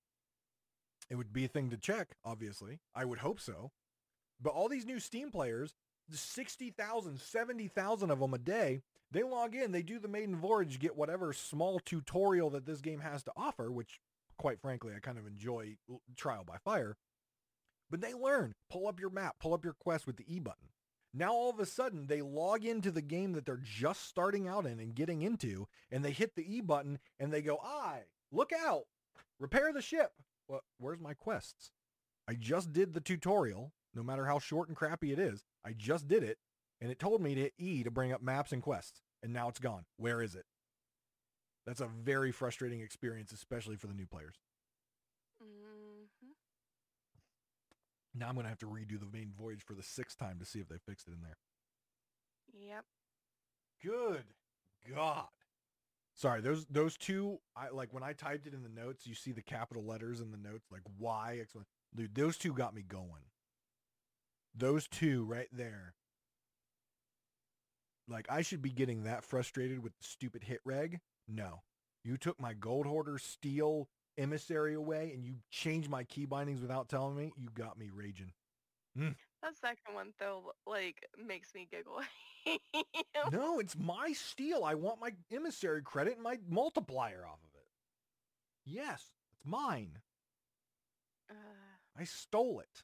It would be a thing to check, obviously. I would hope so. But all these new Steam players, the 60,000, 70,000 of them a day, they log in, they do the maiden voyage, get whatever small tutorial that this game has to offer, which quite frankly, I kind of enjoy trial by fire. But they learn, pull up your map, pull up your quest with the E button. Now all of a sudden they log into the game that they're just starting out in and getting into, and they hit the E button and they go, "I look out, repair the ship." Well, where's my quests? I just did the tutorial, no matter how short and crappy it is. I just did it, and it told me to hit E to bring up maps and quests, and now it's gone. Where is it? That's a very frustrating experience, especially for the new players. Now I'm going to have to redo the main voyage for the sixth time to see if they fixed it in there. Yep. Good God. Sorry, those those two I like when I typed it in the notes, you see the capital letters in the notes like Y excla- dude, those two got me going. Those two right there. Like I should be getting that frustrated with the stupid hit reg. No. You took my gold hoarder steal emissary away and you change my key bindings without telling me. You got me raging. That second one though, like, makes me giggle. No, [LAUGHS] it's my steal. I want my emissary credit and my multiplier off of it. Yes, it's mine. Uh, I stole it.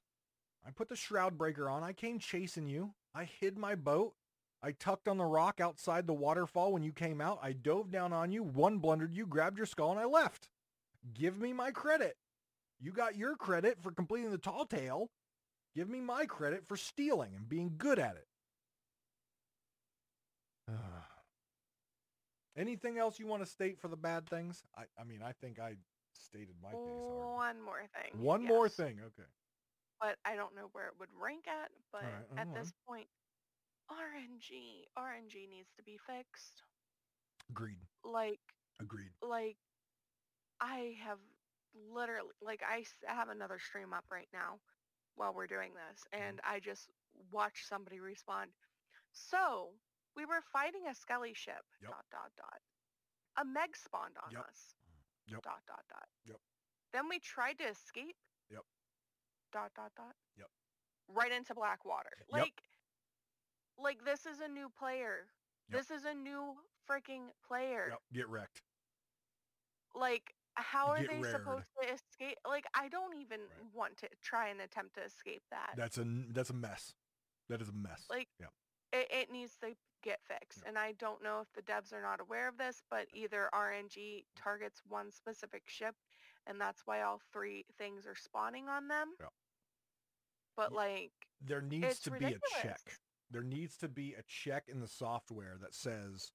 I put the shroud breaker on. I came chasing you. I hid my boat. I tucked on the rock outside the waterfall when you came out. I dove down on you, one blundered you, grabbed your skull, and I left. Give me my credit. You got your credit for completing the tall tale. Give me my credit for stealing and being good at it. [SIGHS] Anything else you want to state for the bad things? I, I mean, I think I stated my case already. one more thing. One more thing. Okay. But I don't know where it would rank at. But Alright, at this point, RNG, RNG needs to be fixed. Agreed. Like, Agreed. like, I have literally, like, I have another stream up right now while we're doing this, Mm-hmm. and I just watched somebody respond. So we were fighting a skelly ship. Yep. Dot dot dot. A Meg spawned on Yep. us. Yep. Dot dot dot. Yep. Then we tried to escape. Yep. Dot dot dot. Yep. Right into black water. Yep. Like, like this is a new player. Yep. This is a new freaking player. Yep. Get wrecked. Like, how are they rared. supposed to escape? Like, I don't even Right. want to try and attempt to escape that. That's a that's a mess. That is a mess. Like, yeah. it, it needs to get fixed. Yeah. And I don't know if the devs are not aware of this, but either RNG mm. targets one specific ship, and that's why all three things are spawning on them. Yeah. But Ye- like, There needs to ridiculous. be a check. There needs to be a check in the software that says,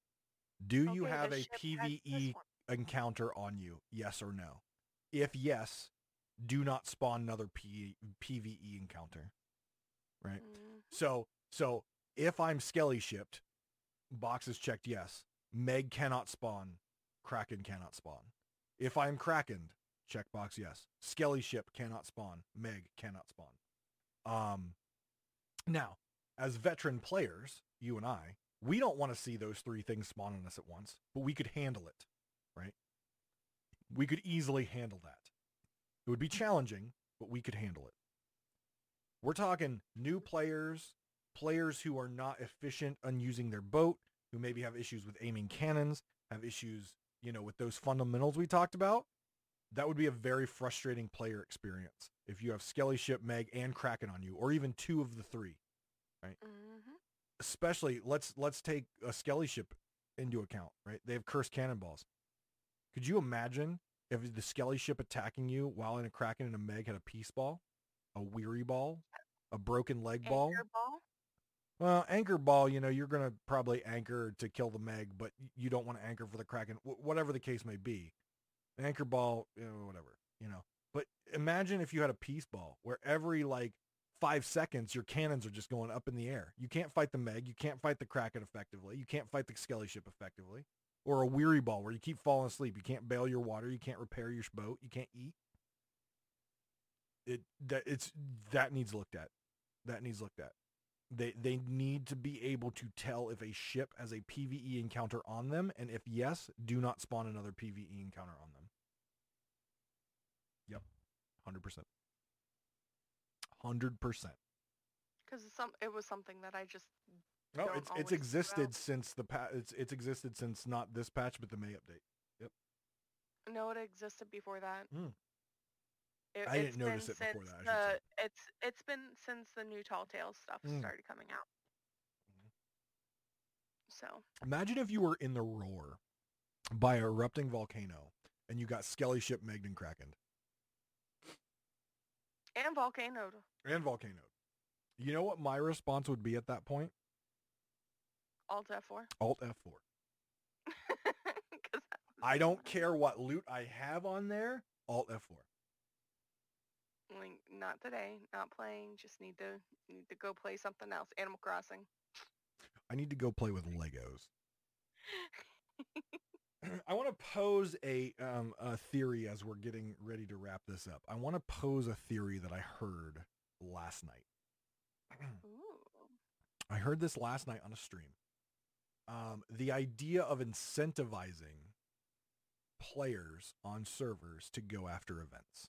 "Do you have a ship has this PVE. Encounter on you? Yes or no? If yes, do not spawn another P- PVE encounter." Right. Mhm. So so if I'm skelly shipped, box is checked yes. Meg cannot spawn. Kraken cannot spawn. If I'm krakened, checkbox yes. Skelly ship cannot spawn. Meg cannot spawn. Um now, as veteran players, you and I, we don't want to see those three things spawn on us at once, but we could handle it, right? We could easily handle that. It would be challenging, but we could handle it. We're talking new players, players who are not efficient on using their boat, who maybe have issues with aiming cannons, have issues, you know, with those fundamentals we talked about. That would be a very frustrating player experience if you have Skelly Ship, Meg, and Kraken on you, or even two of the three. Mhm. Especially, let's let's take a Skelly Ship into account, right? They have cursed cannonballs. Could you imagine if the Skelly Ship attacking you while in a Kraken and a Meg had a peace ball, a weary ball, a broken leg ball? Anchor ball. Well, anchor ball, you know, you're going to probably anchor to kill the Meg, but you don't want to anchor for the Kraken, wh- whatever the case may be. Anchor ball, you know, whatever, you know. But imagine if you had a peace ball where every like five seconds, your cannons are just going up in the air. You can't fight the Meg. You can't fight the Kraken effectively. You can't fight the Skelly ship effectively. Or a weary ball where you keep falling asleep. You can't bail your water. You can't repair your boat. You can't eat. It that it's that needs looked at. That needs looked at. They they need to be able to tell if a ship has a PVE encounter on them, and if yes, do not spawn another PVE encounter on them. Yep, hundred percent. Hundred percent. Because some it was something that I just No, it's it's existed since the pa- it's it's existed since not this patch but the May update. Yep. No, it existed before that. Hmm. It, I didn't notice it before that, I should say. the- It's it's been since the new Tall Tales stuff Mm. started coming out. Mhm. So Imagine if you were in the roar by erupting volcano and you got Skelly ship and Kraken and Volcano. and volcano. You know what my response would be at that point? Alt F4. Alt F4. [LAUGHS] I don't care what loot I have on there. Alt F4. Like, not today. Not playing. Just need to need to go play something else. Animal Crossing. I need to go play with Legos. [LAUGHS] I want to pose a um, a theory as we're getting ready to wrap this up. I want to pose a theory that I heard last night. [CLEARS THROAT] Ooh. I heard this last night on a stream. Um, the idea of incentivizing players on servers to go after events.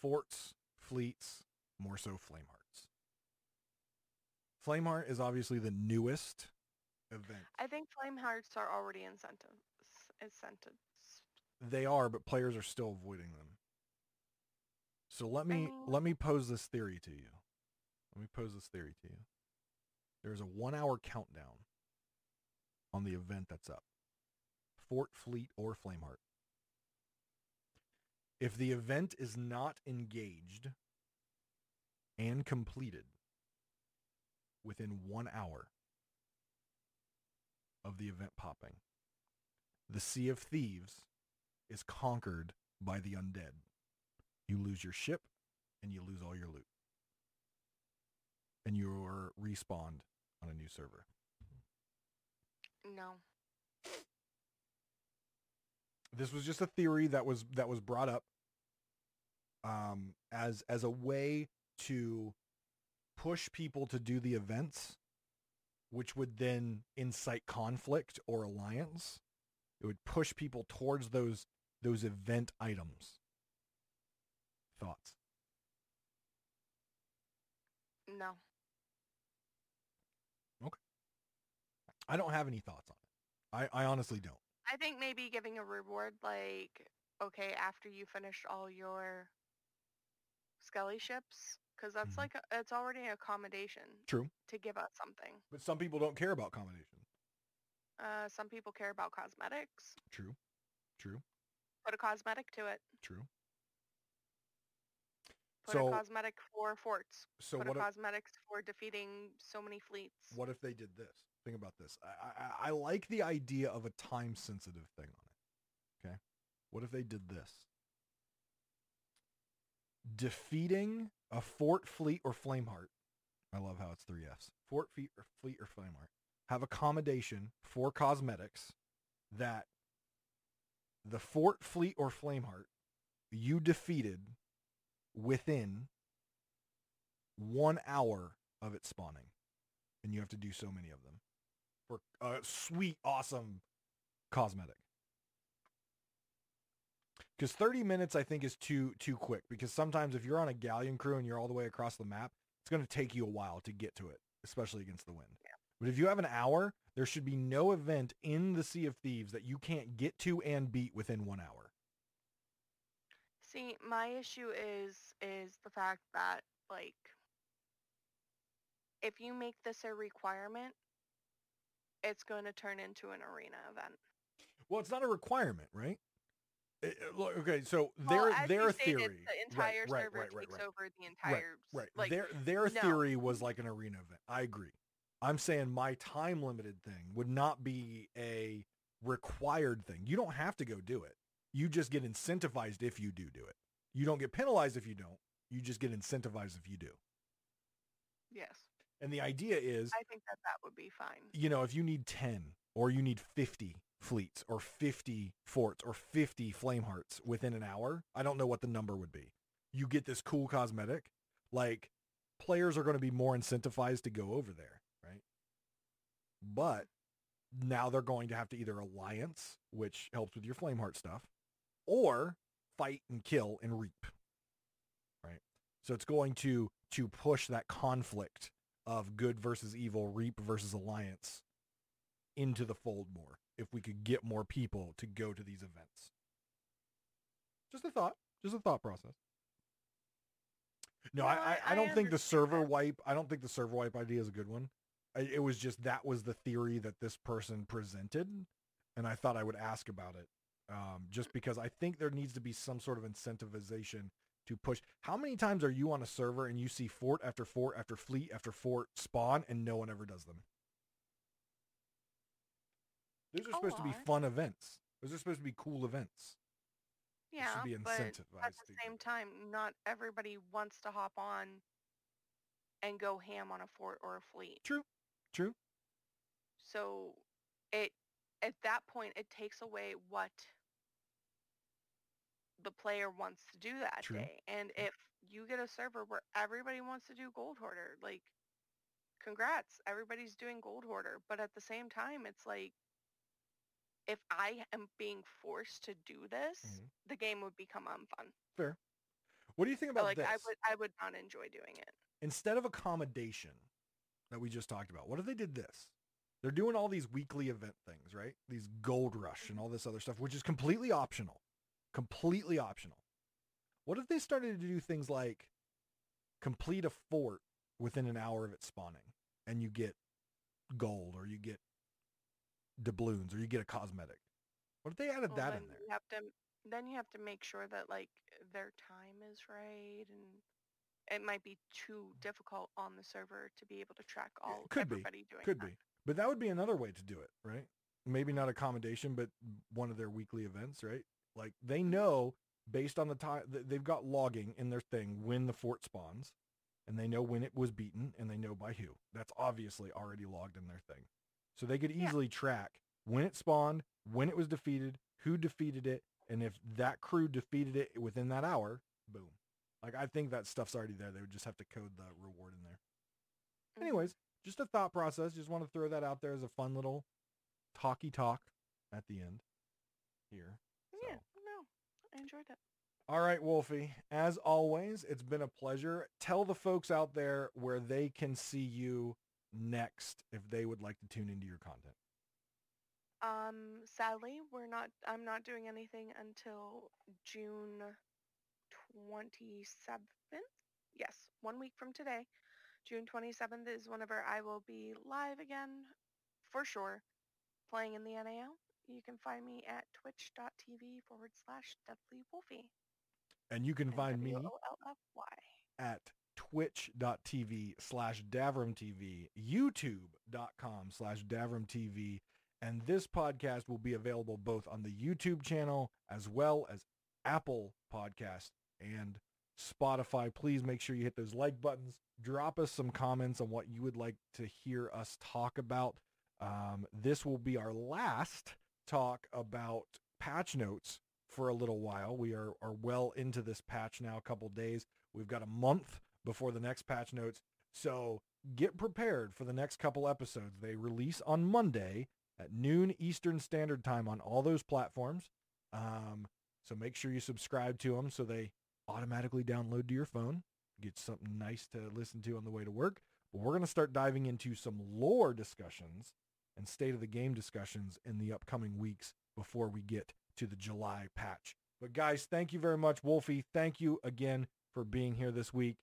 Forts, fleets, more so Flamehearts. Flameheart is obviously the newest event. I think Flame Hearts are already incentive incentives. They are, but players are still avoiding them. So let me mean- let me pose this theory to you. Let me pose this theory to you. There's a one hour countdown on the event that's up. Fort, Fleet, or Flameheart. If the event is not engaged and completed within one hour of the event popping, the Sea of Thieves is conquered by the undead. You lose your ship and you lose all your loot. And you're respawned on a new server. No. This was just a theory that was that was brought up um, as as a way to push people to do the events, which would then incite conflict or alliance. It would push people towards those those event items. Thoughts? No. I don't have any thoughts on it. I, I honestly don't. I think maybe giving a reward like, okay, after you finish all your Skelly ships, because that's Mhm. like, a, it's already a commendation True. to give us something. But some people don't care about combination. Uh, some people care about cosmetics. True. True. Put a cosmetic to it. True. Put So- a cosmetic for forts. So Put what a if, cosmetics for defeating so many fleets. what if they did this? Think about this. I, I, I like the idea of a time sensitive thing on it. Okay. What if they did this? Defeating a fort, fleet, or flameheart. I love how it's three Fs. Fort, fleet, or fleet, or flameheart. Have a commendation for cosmetics that the fort, fleet, or flameheart you defeated within one hour of it spawning. And you have to do so many of them for a sweet, awesome cosmetic. Because 30 minutes, I think, is too too quick. Because sometimes if you're on a galleon crew and you're all the way across the map, it's going to take you a while to get to it, especially against the wind. But if you have an hour, there should be no event in the Sea of Thieves that you can't get to and beat within one hour. See, my issue is is the fact that like if you make this a requirement, it's going to turn into an arena event. Well, it's not a requirement, right? It- it- look, okay, so Well, their as their you stated, theory, the entire right, right, server right, right, takes right. over the entire Right. like their their no. theory was like an arena event. I agree. I'm saying my time limited thing would not be a required thing. You don't have to go do it. You just get incentivized if you do do it. You don't get penalized if you don't, You just get incentivized if you do. Yes. And the idea is, I think that that would be fine. you know, if you need 10 or you need 50 fleets or 50 forts or 50 flame hearts within an hour, I don't know what the number would be. You get this cool cosmetic, like players are going to be more incentivized to go over there, right? But now they're going to have to either alliance, which helps with your flame heart stuff, or fight and kill and reap. Right? So it's going to to push that conflict of good versus evil, reap versus alliance into the fold more if we could get more people to go to these events. Just a thought. Just a thought process. No, No, I, I, I- I I don't think the server that. wipe, I don't think the server wipe idea is a good one. I, it was just that was the theory that this person presented. And I thought I would ask about it. Um, just because I think there needs to be some sort of incentivization to push. How many times are you on a server and you see fort after fort after fleet after fort spawn and no one ever does them? Those are A supposed to be fun events. Those are supposed to be cool events. Yeah, should be but at the same time, not everybody wants to hop on and go ham on a fort or a fleet. True. True. So it at that point it takes away what the player wants to do that True. day. And if you get a server where everybody wants to do gold hoarder, like congrats, everybody's doing gold hoarder. But at the same time it's like if I am being forced to do this, Mhm. the game would become unfun. Fair. What do you think about like this? I would I would not enjoy doing it. Instead of a commendation that we just talked about, what if they did this? They're doing all these weekly event things, right? These gold rush and all this other stuff, which is completely optional. Completely optional. What if they started to do things like complete a fort within an hour of it spawning and you get gold or you get doubloons or you get a cosmetic? What if they added Well, that in there? You have to then you have to make sure that like their time is right and it might be too difficult on the server to be able to track all could be, everybody doing Could that. be. But that would be another way to do it, right? Maybe mm-hmm. not a commendation, but one of their weekly events, right? Like they know based on the time that they've got logging in their thing when the fort spawns and they know when it was beaten and they know by who. That's obviously already logged in their thing. So they could Yeah. easily track when it spawned, when it was defeated, who defeated it, and if that crew defeated it within that hour, boom. Like I think that stuff's already there. They would just have to code the reward in there. Mhm. Anyways, just a thought process. Just want to throw that out there as a fun little talky talk at the end here. Yeah, So. no. I enjoyed it. All right, Wolfy. As always, it's been a pleasure. Tell the folks out there where they can see you next if they would like to tune into your content. Um sadly, we're not I'm not doing anything until June 27th. Yes, 1 week from today. June 27th is whenever I will be live again for sure playing in the NAL. You can find me at twitch.tv forward slash DeadlyWolfy. And you can find me at twitch.tv slash davrimtv, youtube.com slash davrimtv, and this podcast will be available both on the YouTube channel as well as Apple Podcast and Spotify. Please make sure you hit those like buttons. Drop us some comments on what you would like to hear us talk about. Um, this will be our last talk about patch notes for a little while. We are, are well into this patch now, a couple days. We've got a month before the next patch notes. So get prepared for the next couple episodes. They release on Monday at noon Eastern Standard Time on all those platforms. Um, so make sure you subscribe to them so they automatically download to your phone. Get something nice to listen to on the way to work. But we're going to start diving into some lore discussions and state of the game discussions in the upcoming weeks before we get to the July patch. But guys, thank you very much. Wolfy, thank you again for being here this week.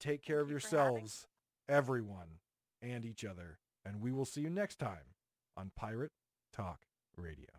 Take care of you for having me. yourselves, everyone, and each other. And we will see you next time on Pirate Talk Radio.